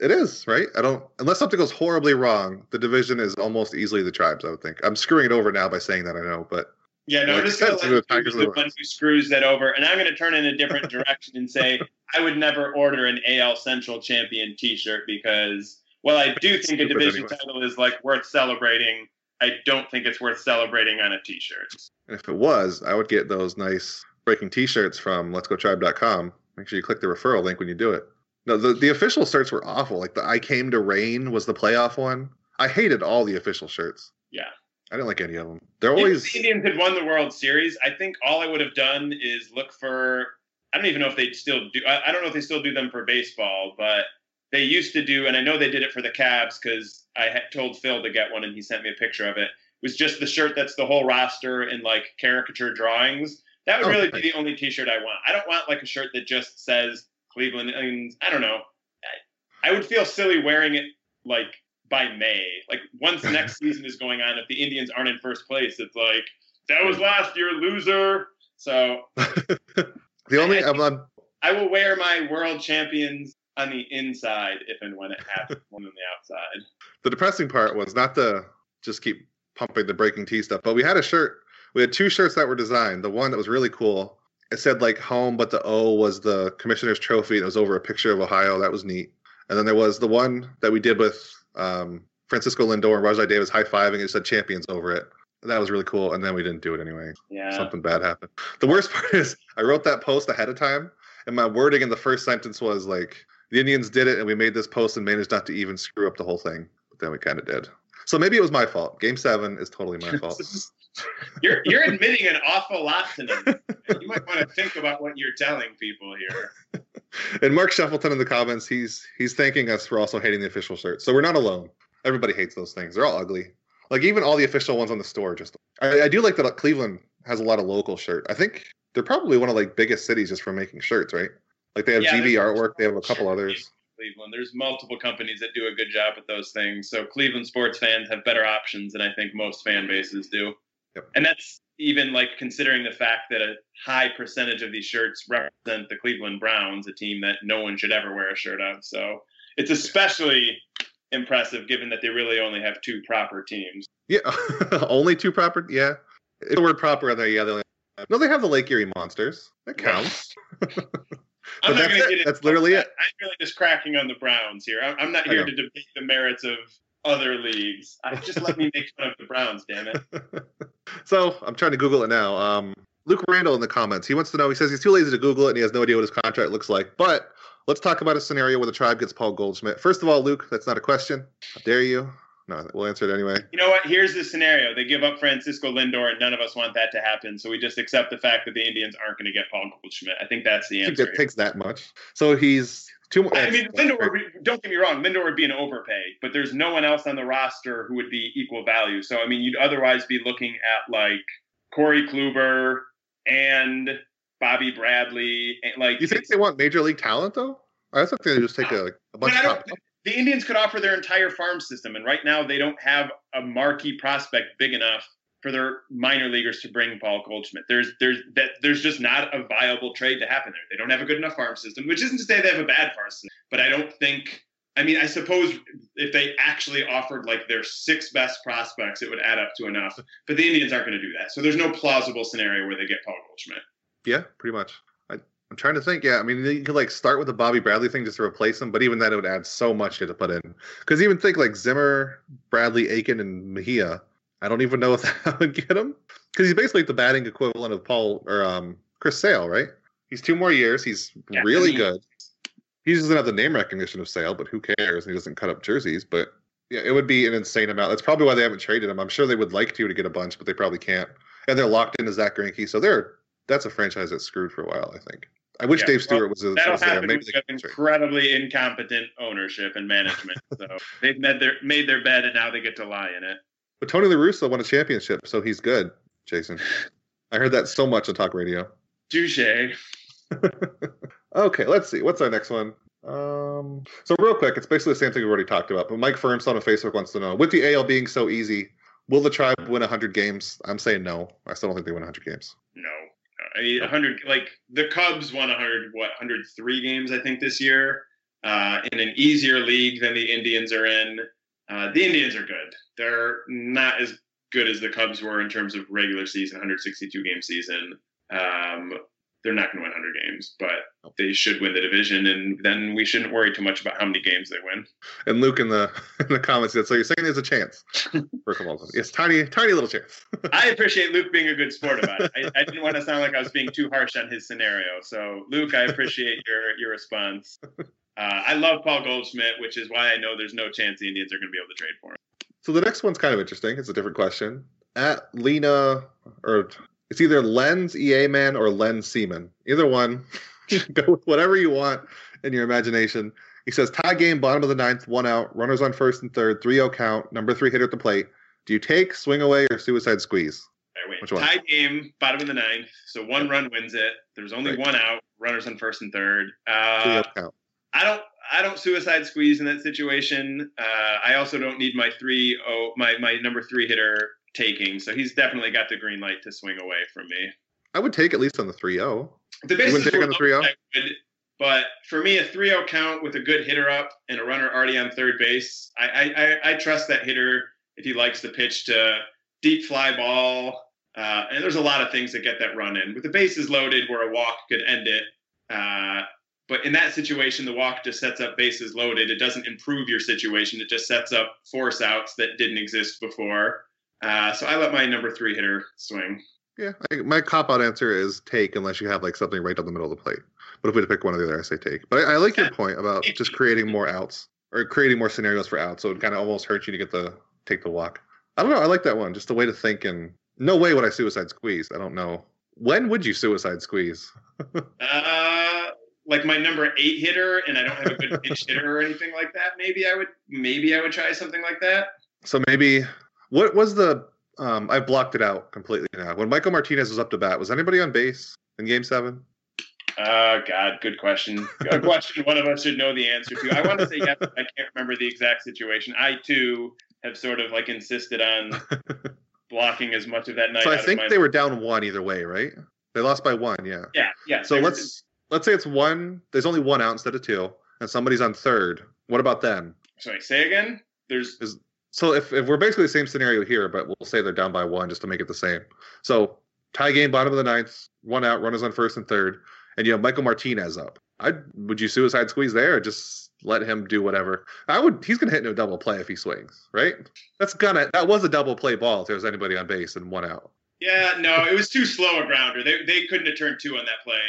It, is, right? I don't unless something goes horribly wrong. The division is almost easily the tribes. I would think. I'm screwing it over now by saying that. I know, but
Yeah, no, I'm just gonna let
the
you
Tigers
be
are
the one who screws that over, and I'm gonna turn in a different direction and say I would never order an AL Central champion T-shirt because while I do think a division
anyway.
title is like worth celebrating, I don't think it's worth celebrating on a T-shirt.
And if it was, I would get those nice breaking T-shirts from Let'sGoTribe.com. Make sure you click the referral link when you do it. No, the, the official shirts were awful. Like the "I Came to Rain" was the playoff one. I hated all the official shirts.
Yeah.
I didn't like any of them. They're
If
always
the Indians had won the World Series, I think all I would have done is look for. I don't even know if they still do. I, I don't know if they still do them for baseball, but they used to do, and I know they did it for the Cavs because I had told Phil to get one, and he sent me a picture of it. It was just the shirt that's the whole roster in like caricature drawings. That would
Oh,
really
nice.
be the only T-shirt I want. I don't want like a shirt that just says Cleveland. Indians. I don't know. I, I would feel silly wearing it like by May. Like once next season is going on, if the Indians aren't in first place, it's like that was last year, loser. So
the only.
I-
I'm,
I will wear my world champions on the inside if and when it happens, more than the outside.
the depressing part was not to just keep pumping the BreakingT stuff, but we had a shirt. We had two shirts that were designed. The one that was really cool. It said like home, but the O was the commissioner's trophy, and it was over a picture of Ohio. That was neat. And then there was the one that we did with um, Francisco Lindor and Rajai Davis high fiving. And it said champions over it. That was really cool. And then we didn't do it anyway.
Yeah.
Something bad happened. The worst part is I wrote that post ahead of time, and my wording in the first sentence was like, "The Indians did it, and we made this post and managed not to even screw up the whole thing." But then we kind of did. So maybe it was my fault. Game seven is totally my fault.
You're you're admitting an awful lot tonight. You might want to think about what you're telling people here.
and Mark Shuffleton in the comments, he's he's thanking us for also hating the official shirts. So we're not alone. Everybody hates those things. They're all ugly. Like even all the official ones on the store. Just I, I do like that Cleveland has a lot of local shirt. I think they're probably one of like biggest cities just for making shirts, right? Like they have
Yeah,
GB artwork. They have a couple others.
Cleveland. There's multiple companies that do a good job at those things. So Cleveland sports fans have better options than I think most fan bases do.
Yep.
And that's even like considering the fact that a high percentage of these shirts represent the Cleveland Browns, a team that no one should ever wear a shirt of. So it's especially impressive given that they really only have two proper teams.
Yeah, only two proper. Yeah, if the word proper in there. Yeah, they only have, no, they have the Lake Erie Monsters. That counts.
I'm
But
not going to get into
That's literally it.
I'm really just cracking on the Browns here. I'm, I'm not here to debate the merits of other leagues. I, just let me make fun of the Browns, damn it.
so I'm trying to Google it now. Um, Luke Randall in the comments. He wants to know. He says he's too lazy to Google it and he has no idea what his contract looks like. But let's talk about a scenario where the tribe gets Paul Goldschmidt. First of all, Luke, that's not a question. How dare you? No, we'll answer it anyway.
You know what? Here's the scenario. They give up Francisco Lindor, and none of us want that to happen. So we just accept the fact that the Indians aren't going to get Paul Goldschmidt. I think that's the
I think
answer.
it takes that much. So he's two more.
I mean, Lindor. Would be, don't get me wrong. Lindor would be an overpay, but there's no one else on the roster who would be equal value. So I mean, you'd otherwise be looking at like Corey Kluber and Bobby Bradley. And like,
You think they want major league talent though? I also think they just take a, a bunch of top.
The Indians could offer their entire farm system, and right now they don't have a marquee prospect big enough for their minor leaguers to bring Paul Goldschmidt. There's there's that there's just not a viable trade to happen there. They don't have a good enough farm system, which isn't to say they have a bad farm system, but I don't think. I mean, I suppose if they actually offered like their six best prospects, it would add up to enough. But the Indians aren't going to do that, so there's no plausible scenario where they get Paul Goldschmidt.
Yeah, pretty much. I'm trying to think. Yeah, I mean, you could like start with the Bobby Bradley thing just to replace him, but even then, it would add so much you had to put in. Because even think like Zimmer, Bradley, Aiken, and Mejia. I don't even know if that would get him because he's basically the batting equivalent of Paul or um, Chris Sale, right? He's two more years. He's
Yeah, I
really
mean-
good. He doesn't have the name recognition of Sale, but who cares? He doesn't cut up jerseys, but yeah, it would be an insane amount. That's probably why they haven't traded him. I'm sure they would like to to get a bunch, but they probably can't. And they're locked into Zack Greinke, so they're that's a franchise that's screwed for a while. I think. I wish
Yeah,
Dave
well,
Stewart was, was
That'll
there.
happen
Maybe
with
they can trade.
incredibly incompetent ownership and management. so they've made their made their bed and now they get to lie in it.
But Tony La Russa won a championship, so he's good, Jason. I heard that so much on talk radio.
Touche.
Okay, let's see. What's our next one? Um, so real quick, it's basically the same thing we've already talked about. But Mike Ferns on Facebook wants to know: With the AL being so easy, will the Tribe win 100 games? I'm saying no. I still don't think they win 100 games.
No. I mean, 100, like the Cubs won 100, what, 103 games, I think, this year uh, in an easier league than the Indians are in. Uh, the Indians are good. They're not as good as the Cubs were in terms of regular season, 162 game season. Um, they're not going to win 100 games, but they should win the division, and then we shouldn't worry too much about how many games they win.
And Luke in the in the comments said, "So you're saying there's a chance for Kamalton? Yes, tiny, tiny little chance."
I appreciate Luke being a good sport about it. I, I didn't want to sound like I was being too harsh on his scenario. So, Luke, I appreciate your your response. Uh, I love Paul Goldschmidt, which is why I know there's no chance the Indians are going to be able to trade for him.
So the next one's kind of interesting. It's a different question. At Lena, or it's either Lens EA Man or Len Seaman. Either one. Go with whatever you want in your imagination. He says tie game, bottom of the ninth, one out, runners on first and third, 3-0 count, number three hitter at the plate. Do you take, swing away, or suicide squeeze?
Right, wait.
Which one?
Tie game, bottom of the ninth. So one run wins it. There's only
Right.
one out. Runners on first and third.
3-0
Uh,
count.
I don't. I don't suicide squeeze in that situation. Uh, I also don't need my three oh my my number three hitter taking. So he's definitely got the green light to swing away from me.
I would take at least on the oh. 3-0.
The
wouldn't take on the
loaded,
3-0?
But for me, a 3-0 count with a good hitter up and a runner already on third base, I, I, I, I trust that hitter if he likes the pitch to deep fly ball. Uh, and there's a lot of things that get that run in. With the bases loaded, where a walk could end it. Uh, but in that situation, the walk just sets up bases loaded. It doesn't improve your situation. It just sets up force outs that didn't exist before. Uh, so I let my number three hitter swing.
Yeah, I, my cop out answer is take unless you have like something right down the middle of the plate. But if we had to pick one or the other, I say take. But I, I like your point about just creating more outs or creating more scenarios for outs. So it kind of almost hurts you to get the take the walk. I don't know. I like that one. Just a way to think. And no way would I suicide squeeze. I don't know. When would you suicide squeeze?
Uh, like my number eight hitter, and I don't have a good pinch hitter or anything like that. Maybe I would, maybe I would try something like that.
So maybe what was the? Um, I blocked it out completely now. When Michael Martinez was up to bat, was anybody on base in Game Seven?
Oh God, good question. A question one of us should know the answer to. I want to say yes. but I can't remember the exact situation. I too have sort of like insisted on blocking as much of that night.
so I think they were down one either way, right? They lost by one. Yeah.
Yeah, yeah.
So let's let's say it's one. There's only one out instead of two, and somebody's on third. What about them?
Sorry, say again. There's
So if, if we're basically the same scenario here, but we'll say they're down by one just to make it the same. So tie game, bottom of the ninth, one out, runners on first and third, and you have Michael Martinez up. I would you suicide squeeze there or just let him do whatever? I would. He's gonna hit no double play if he swings, right? That's gonna. That was a double play ball if there was anybody on base and one out.
Yeah, no, it was too slow a grounder. They they couldn't have turned two on that play.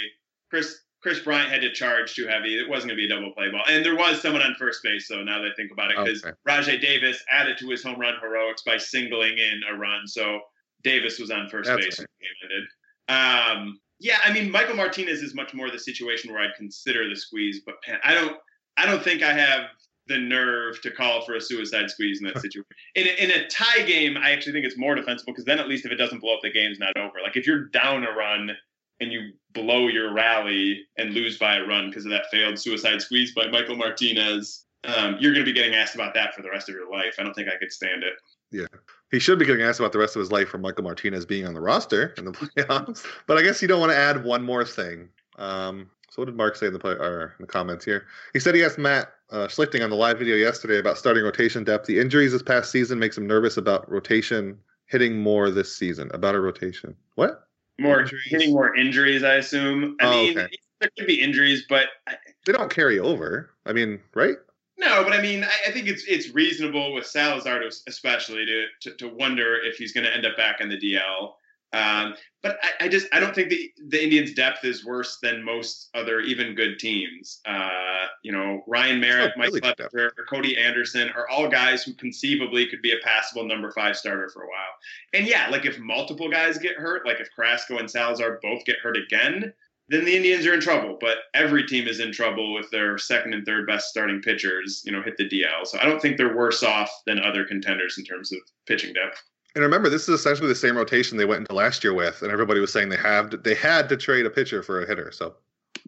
Kris Kris Bryant had to charge too heavy. It wasn't going to be a double play ball, and there was someone on first base. So now that I think about it, because
Okay.
Rajai Davis added to his home run heroics by singling in a run. So Davis was on first
That's
base when the game ended. Um, yeah, I mean Michael Martinez is much more the situation where I'd consider the squeeze, but I don't I don't think I have the nerve to call for a suicide squeeze in that situation. In a, in a tie game, I actually think it's more defensible because then at least if it doesn't blow up, the game's not over. Like if you're down a run and you blow your rally and lose by a run because of that failed suicide squeeze by Michael Martinez, um, you're going to be getting asked about that for the rest of your life. I don't think I could stand it. Yeah.
He should be getting asked about the rest of his life for Michael Martinez being on the roster in the playoffs. but I guess you don't want to add one more thing. Um, so what did Mark say in the play, or in the comments here? He said he asked Matt uh, Schlichting on the live video yesterday about starting rotation depth. The injuries this past season makes him nervous about rotation hitting more this season. About a rotation. What?
More
Injuries.
hitting more injuries, I assume. I
Oh,
mean,
okay.
there could be injuries, but I,
They don't carry over. I mean, right?
No, but I mean, I, I think it's it's reasonable with Salazar, to, especially to, to to wonder if he's going to end up back in the DL. Um, but I, I just I don't think the the Indians' depth is worse than most other even good teams. Uh, you know, Ryan Merritt, Mike
really
Clevinger, Cody Anderson are all guys who conceivably could be a passable number five starter for a while. And yeah, like if multiple guys get hurt, like if Carrasco and Salazar both get hurt again, then the Indians are in trouble. But every team is in trouble with their second and third best starting pitchers, you know, hit the DL. So I don't think they're worse off than other contenders in terms of pitching depth.
And remember, this is essentially the same rotation they went into last year with, and everybody was saying they have they had to trade a pitcher for a hitter. So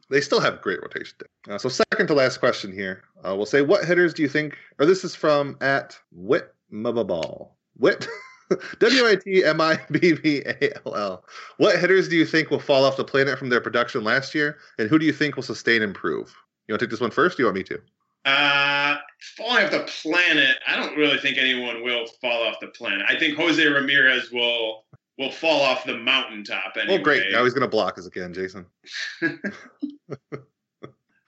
they still have great rotation. Uh, so second to last question here, uh, we'll say what hitters do you think? Or this is from at Wit Mababall. Wit. W I T M I B B A L L. What hitters do you think will fall off the planet from their production last year, and who do you think will sustain and improve? You want to take this one first? do you want me to?
Uh, falling off the planet, I don't really think anyone will fall off the planet. I think Jose Ramirez will will fall off the mountaintop anyway.
Oh, great! Now he's going to block us again, Jason.
um,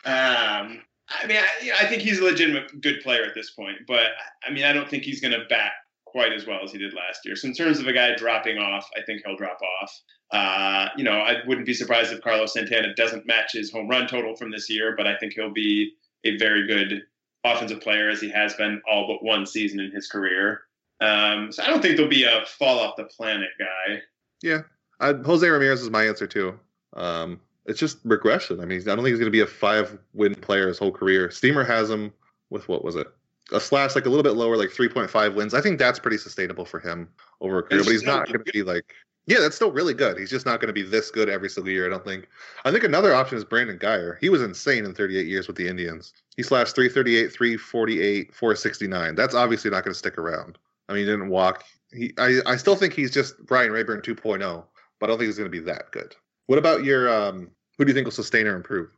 I mean, I, I, think he's a legitimate good player at this point, but I mean, I don't think he's going to bat quite as well as he did last year. So in terms of a guy dropping off, I think he'll drop off. Uh, you know, I wouldn't be surprised if Carlos Santana doesn't match his home run total from this year, but I think he'll be a very good offensive player as he has been all but one season in his career. Um, so I don't think there'll be a fall off the planet guy.
Yeah, I, Jose Ramirez is my answer too. Um, it's just regression. I mean, I don't think he's going to be a five win player his whole career. Steamer has him with what was it? A slash like a little bit lower, like 3.5 wins. I think that's pretty sustainable for him over a career, but he's not going to be like yeah, that's still really good. He's just not going to be this good every single year, I don't think. I think another option is Brandon Guyer. He was insane in 38 years with the Indians. He slashed 338, 348, 469. That's obviously not going to stick around. I mean, he didn't walk. He, I, I still think he's just Ryan Raburn 2.0, but I don't think he's going to be that good. What about your, um, who do you think will sustain or improve?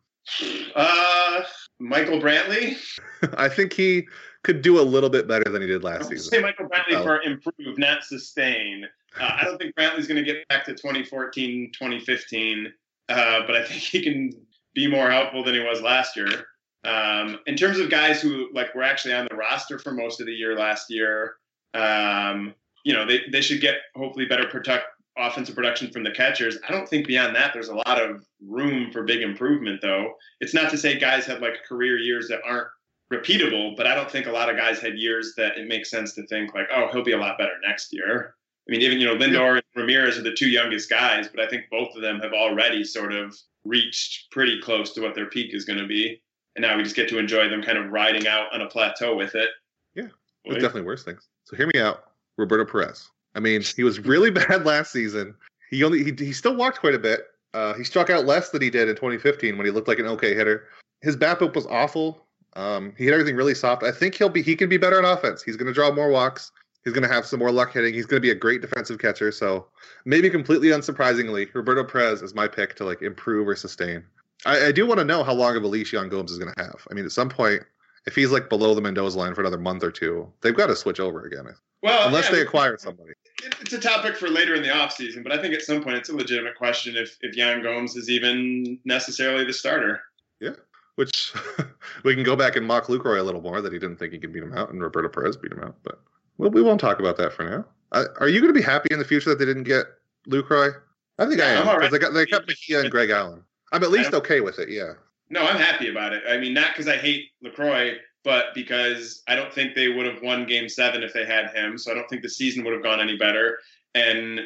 Uh, Michael Brantley.
I think he could do a little bit better than he did last season.
Say Michael Brantley for improve, not sustain. Uh, I don't think Brantley's going to get back to 2014, 2015, uh, but I think he can be more helpful than he was last year. Um, in terms of guys who like were actually on the roster for most of the year last year, um, you know, they, they should get hopefully better protect offensive production from the catchers. I don't think beyond that there's a lot of room for big improvement though. It's not to say guys have like career years that aren't repeatable, but I don't think a lot of guys had years that it makes sense to think like, oh, he'll be a lot better next year. I mean, even you know Lindor and Ramirez are the two youngest guys, but I think both of them have already sort of reached pretty close to what their peak is going to be, and now we just get to enjoy them kind of riding out on a plateau with it.
Yeah, there's definitely worse things. So hear me out, Roberto Perez. I mean, he was really bad last season. He only he, he still walked quite a bit. Uh, he struck out less than he did in 2015 when he looked like an okay hitter. His bat BABIP was awful. Um, he hit everything really soft. I think he'll be he can be better on offense. He's going to draw more walks. He's going to have some more luck hitting. He's going to be a great defensive catcher. So maybe completely unsurprisingly, Roberto Perez is my pick to like improve or sustain. I, I do want to know how long of a leash Yan Gomes is going to have. I mean, at some point, if he's like below the Mendoza line for another month or two, they've got to switch over again. Well, unless yeah, they acquire somebody.
It's a topic for later in the offseason, but I think at some point it's a legitimate question if if Yan Gomes is even necessarily the starter.
Yeah, which we can go back and mock Lucroy a little more that he didn't think he could beat him out, and Roberto Perez beat him out, but. Well, we won't talk about that for now. Uh, are you going to be happy in the future that they didn't get Lucroy? I think yeah, I am because right. they got they kept Mejia and Greg Allen. I'm at least okay with it. Yeah.
No, I'm happy about it. I mean, not because I hate Lucroy, but because I don't think they would have won Game Seven if they had him. So I don't think the season would have gone any better, and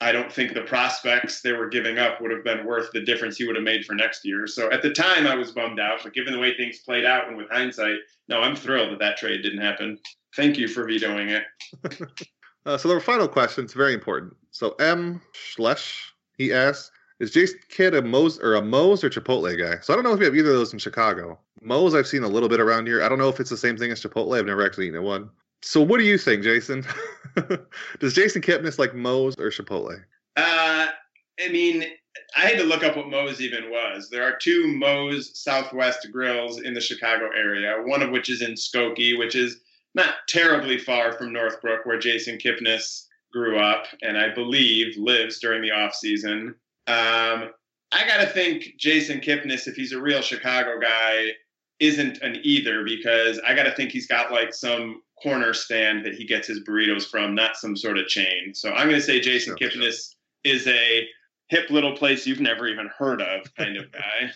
I don't think the prospects they were giving up would have been worth the difference he would have made for next year. So at the time, I was bummed out, but given the way things played out, and with hindsight, no, I'm thrilled that that trade didn't happen. Thank you for vetoing it.
uh, so the final question is very important. So M Schlesh he asks, is Jason Kidd a Moe's or a Moe's or Chipotle guy? So I don't know if we have either of those in Chicago. Moe's I've seen a little bit around here. I don't know if it's the same thing as Chipotle. I've never actually eaten one. So what do you think, Jason? Does Jason Kipnis like Moe's or Chipotle?
Uh, I mean, I had to look up what Moe's even was. There are two Moe's Southwest grills in the Chicago area, one of which is in Skokie, which is not terribly far from Northbrook, where Jason Kipnis grew up and I believe lives during the off season. Um, I got to think Jason Kipnis, if he's a real Chicago guy, isn't an either because I got to think he's got like some corner stand that he gets his burritos from, not some sort of chain. So I'm going to say Jason sure, Kipnis sure. is a hip little place you've never even heard of kind of guy.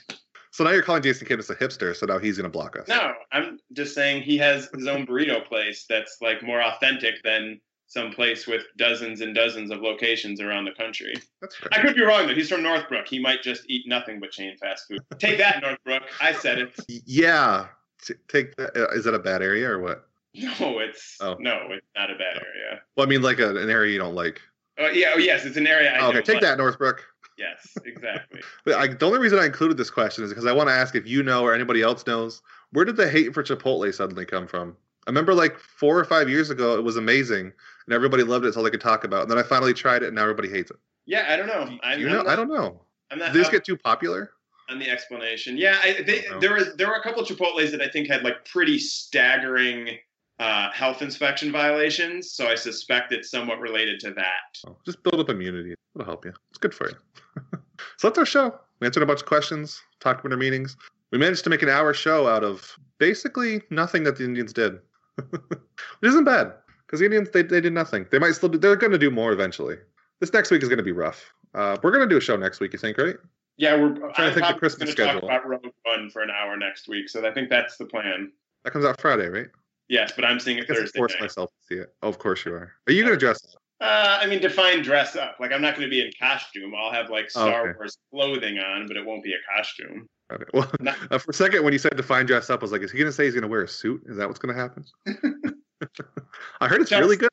So now you're calling Jason Kipnis a hipster, so now he's going to block us.
No, I'm just saying he has his own burrito place that's like more authentic than some place with dozens and dozens of locations around the country.
That's fair.
I could be wrong though. He's from Northbrook. He might just eat nothing but chain fast food. Take that, Northbrook. I said it.
Yeah. T- Take that. uh, Is that a bad area or what?
No, it's
Oh.
no, it's not a bad
Oh.
area.
Well, I mean, like a, an area you don't like.
Oh yeah, oh yes, it's an area I
Oh, okay, take
like.
that, Northbrook.
Yes, exactly.
But I, the only reason I included this question is because I want to ask if you know or anybody else knows where did the hate for Chipotle suddenly come from? I remember like four or five years ago, it was amazing and everybody loved it. It's all they could talk about. And then I finally tried it, and now everybody hates it.
yeah, I don't know. I'm,
You know,
I'm
I don't know.
I'm not
Did this
up
get too popular?
on the explanation. Yeah, I, they,
Oh.
there was there were a couple Chipotle's that I think had like pretty staggering uh, health inspection violations. So I suspect it's somewhat related to that.
Oh, just build up immunity. It'll help you. It's good for you. so that's our show. We answered a bunch of questions, talked about our meetings. We managed to make an hour show out of basically nothing that the Indians did, which isn't bad because the Indians they, they did nothing. They might still do, they're going to do more eventually. This next week is going to be rough. Uh, we're going to do a show next week. You think, right?
Yeah, we're
trying to
I'm
think the Christmas schedule.
talk about Rogue One for an hour next week. So I think that's the plan.
That comes out Friday, right?
Yes, but I'm seeing
I
it
I
Thursday.
force myself to see it. Oh, of course you are. Are you going to dress? up?
Uh, I mean, define dress up. Like, I'm not going to be in costume. I'll have like
Oh,
Star
okay.
Wars clothing on, but it won't be a costume.
Okay. Well,
Not-
uh, for a second, when you said define dress up, I was like, is he going to say he's going to wear a suit? Is that what's going to happen? I heard it's really good.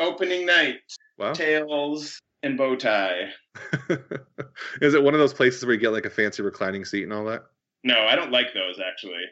Opening night,
Wow.
tails and bow tie.
Is it one of those places where you get like a fancy reclining seat and all that?
No, I don't like those actually,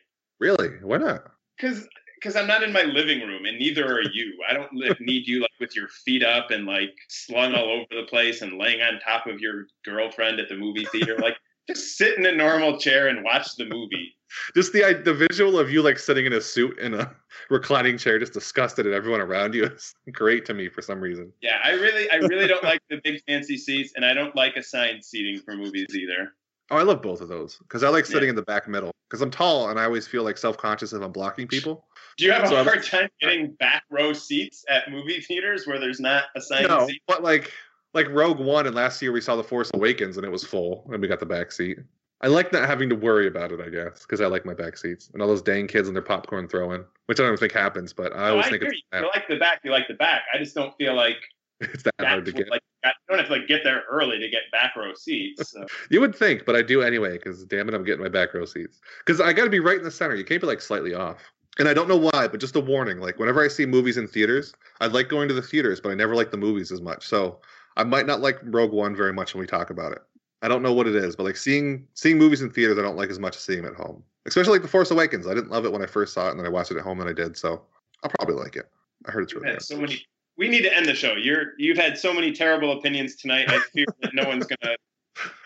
Really? Why not?
because because I'm not in my living room, and neither are you. I don't like, need you like with your feet up and like slung all over the place and laying on top of your girlfriend at the movie theater. Like, just sit in a normal chair and watch the movie.
Just the the visual of you like sitting in a suit in a reclining chair, just disgusted at everyone around you is great to me for some reason.
Yeah, I really, I really don't like the big fancy seats, and I don't like assigned seating for movies either.
Oh, I love both of those because I like sitting
Yeah.
in the back middle because I'm tall and I always feel like self conscious if I'm blocking people.
Do you have a
So I'm-
hard time getting back row seats at movie theaters where there's not a assigned
No,
seats?
but like like Rogue One and last year we saw The Force Awakens and it was full and we got the back seat. I like not having to worry about it, I guess, because I like my back seats and all those dang kids and their popcorn throwing, which I don't even think happens, but I
No,
always
I
think it's,
you. You like the back, you like the back. I just don't feel like
it's that hard to get.
like you don't have to like get there early to get back row seats. So.
You would think, but I do anyway, because damn it, I'm getting my back row seats. Because I got to be right in the center. You can't be like slightly off. And I don't know why, but just a warning. Like whenever I see movies in theaters, I like going to the theaters, but I never like the movies as much. So I might not like Rogue One very much when we talk about it. I don't know what it is, but like seeing seeing movies in theaters, I don't like as much as seeing them at home. Especially like The Force Awakens. I didn't love it when I first saw it, and then I watched it at home, and I did. So I'll probably like it. I heard it's really good.
so many. We need to end the show. You're you've had so many terrible opinions tonight. I fear that no one's gonna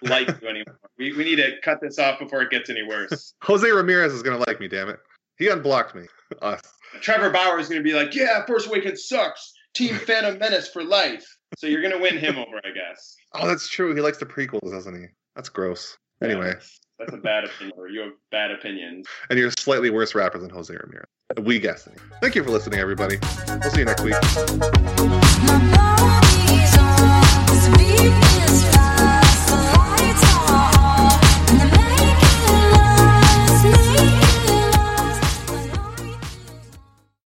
like you anymore. We we need to cut this off before it gets any worse.
Jose Ramirez is gonna like me. Damn it, he unblocked me. Us.
Trevor Bauer is gonna be like, yeah, Force Awakens sucks. Team Phantom Menace for life. So you're gonna win him over, I guess.
Oh, that's true. He likes the prequels, doesn't he? That's gross. Anyway,
That's, that's a bad opinion. Or you have bad opinions.
and you're a slightly worse rapper than Jose Ramirez. We guessing. Thank you for listening, everybody. We'll see you next week.
My body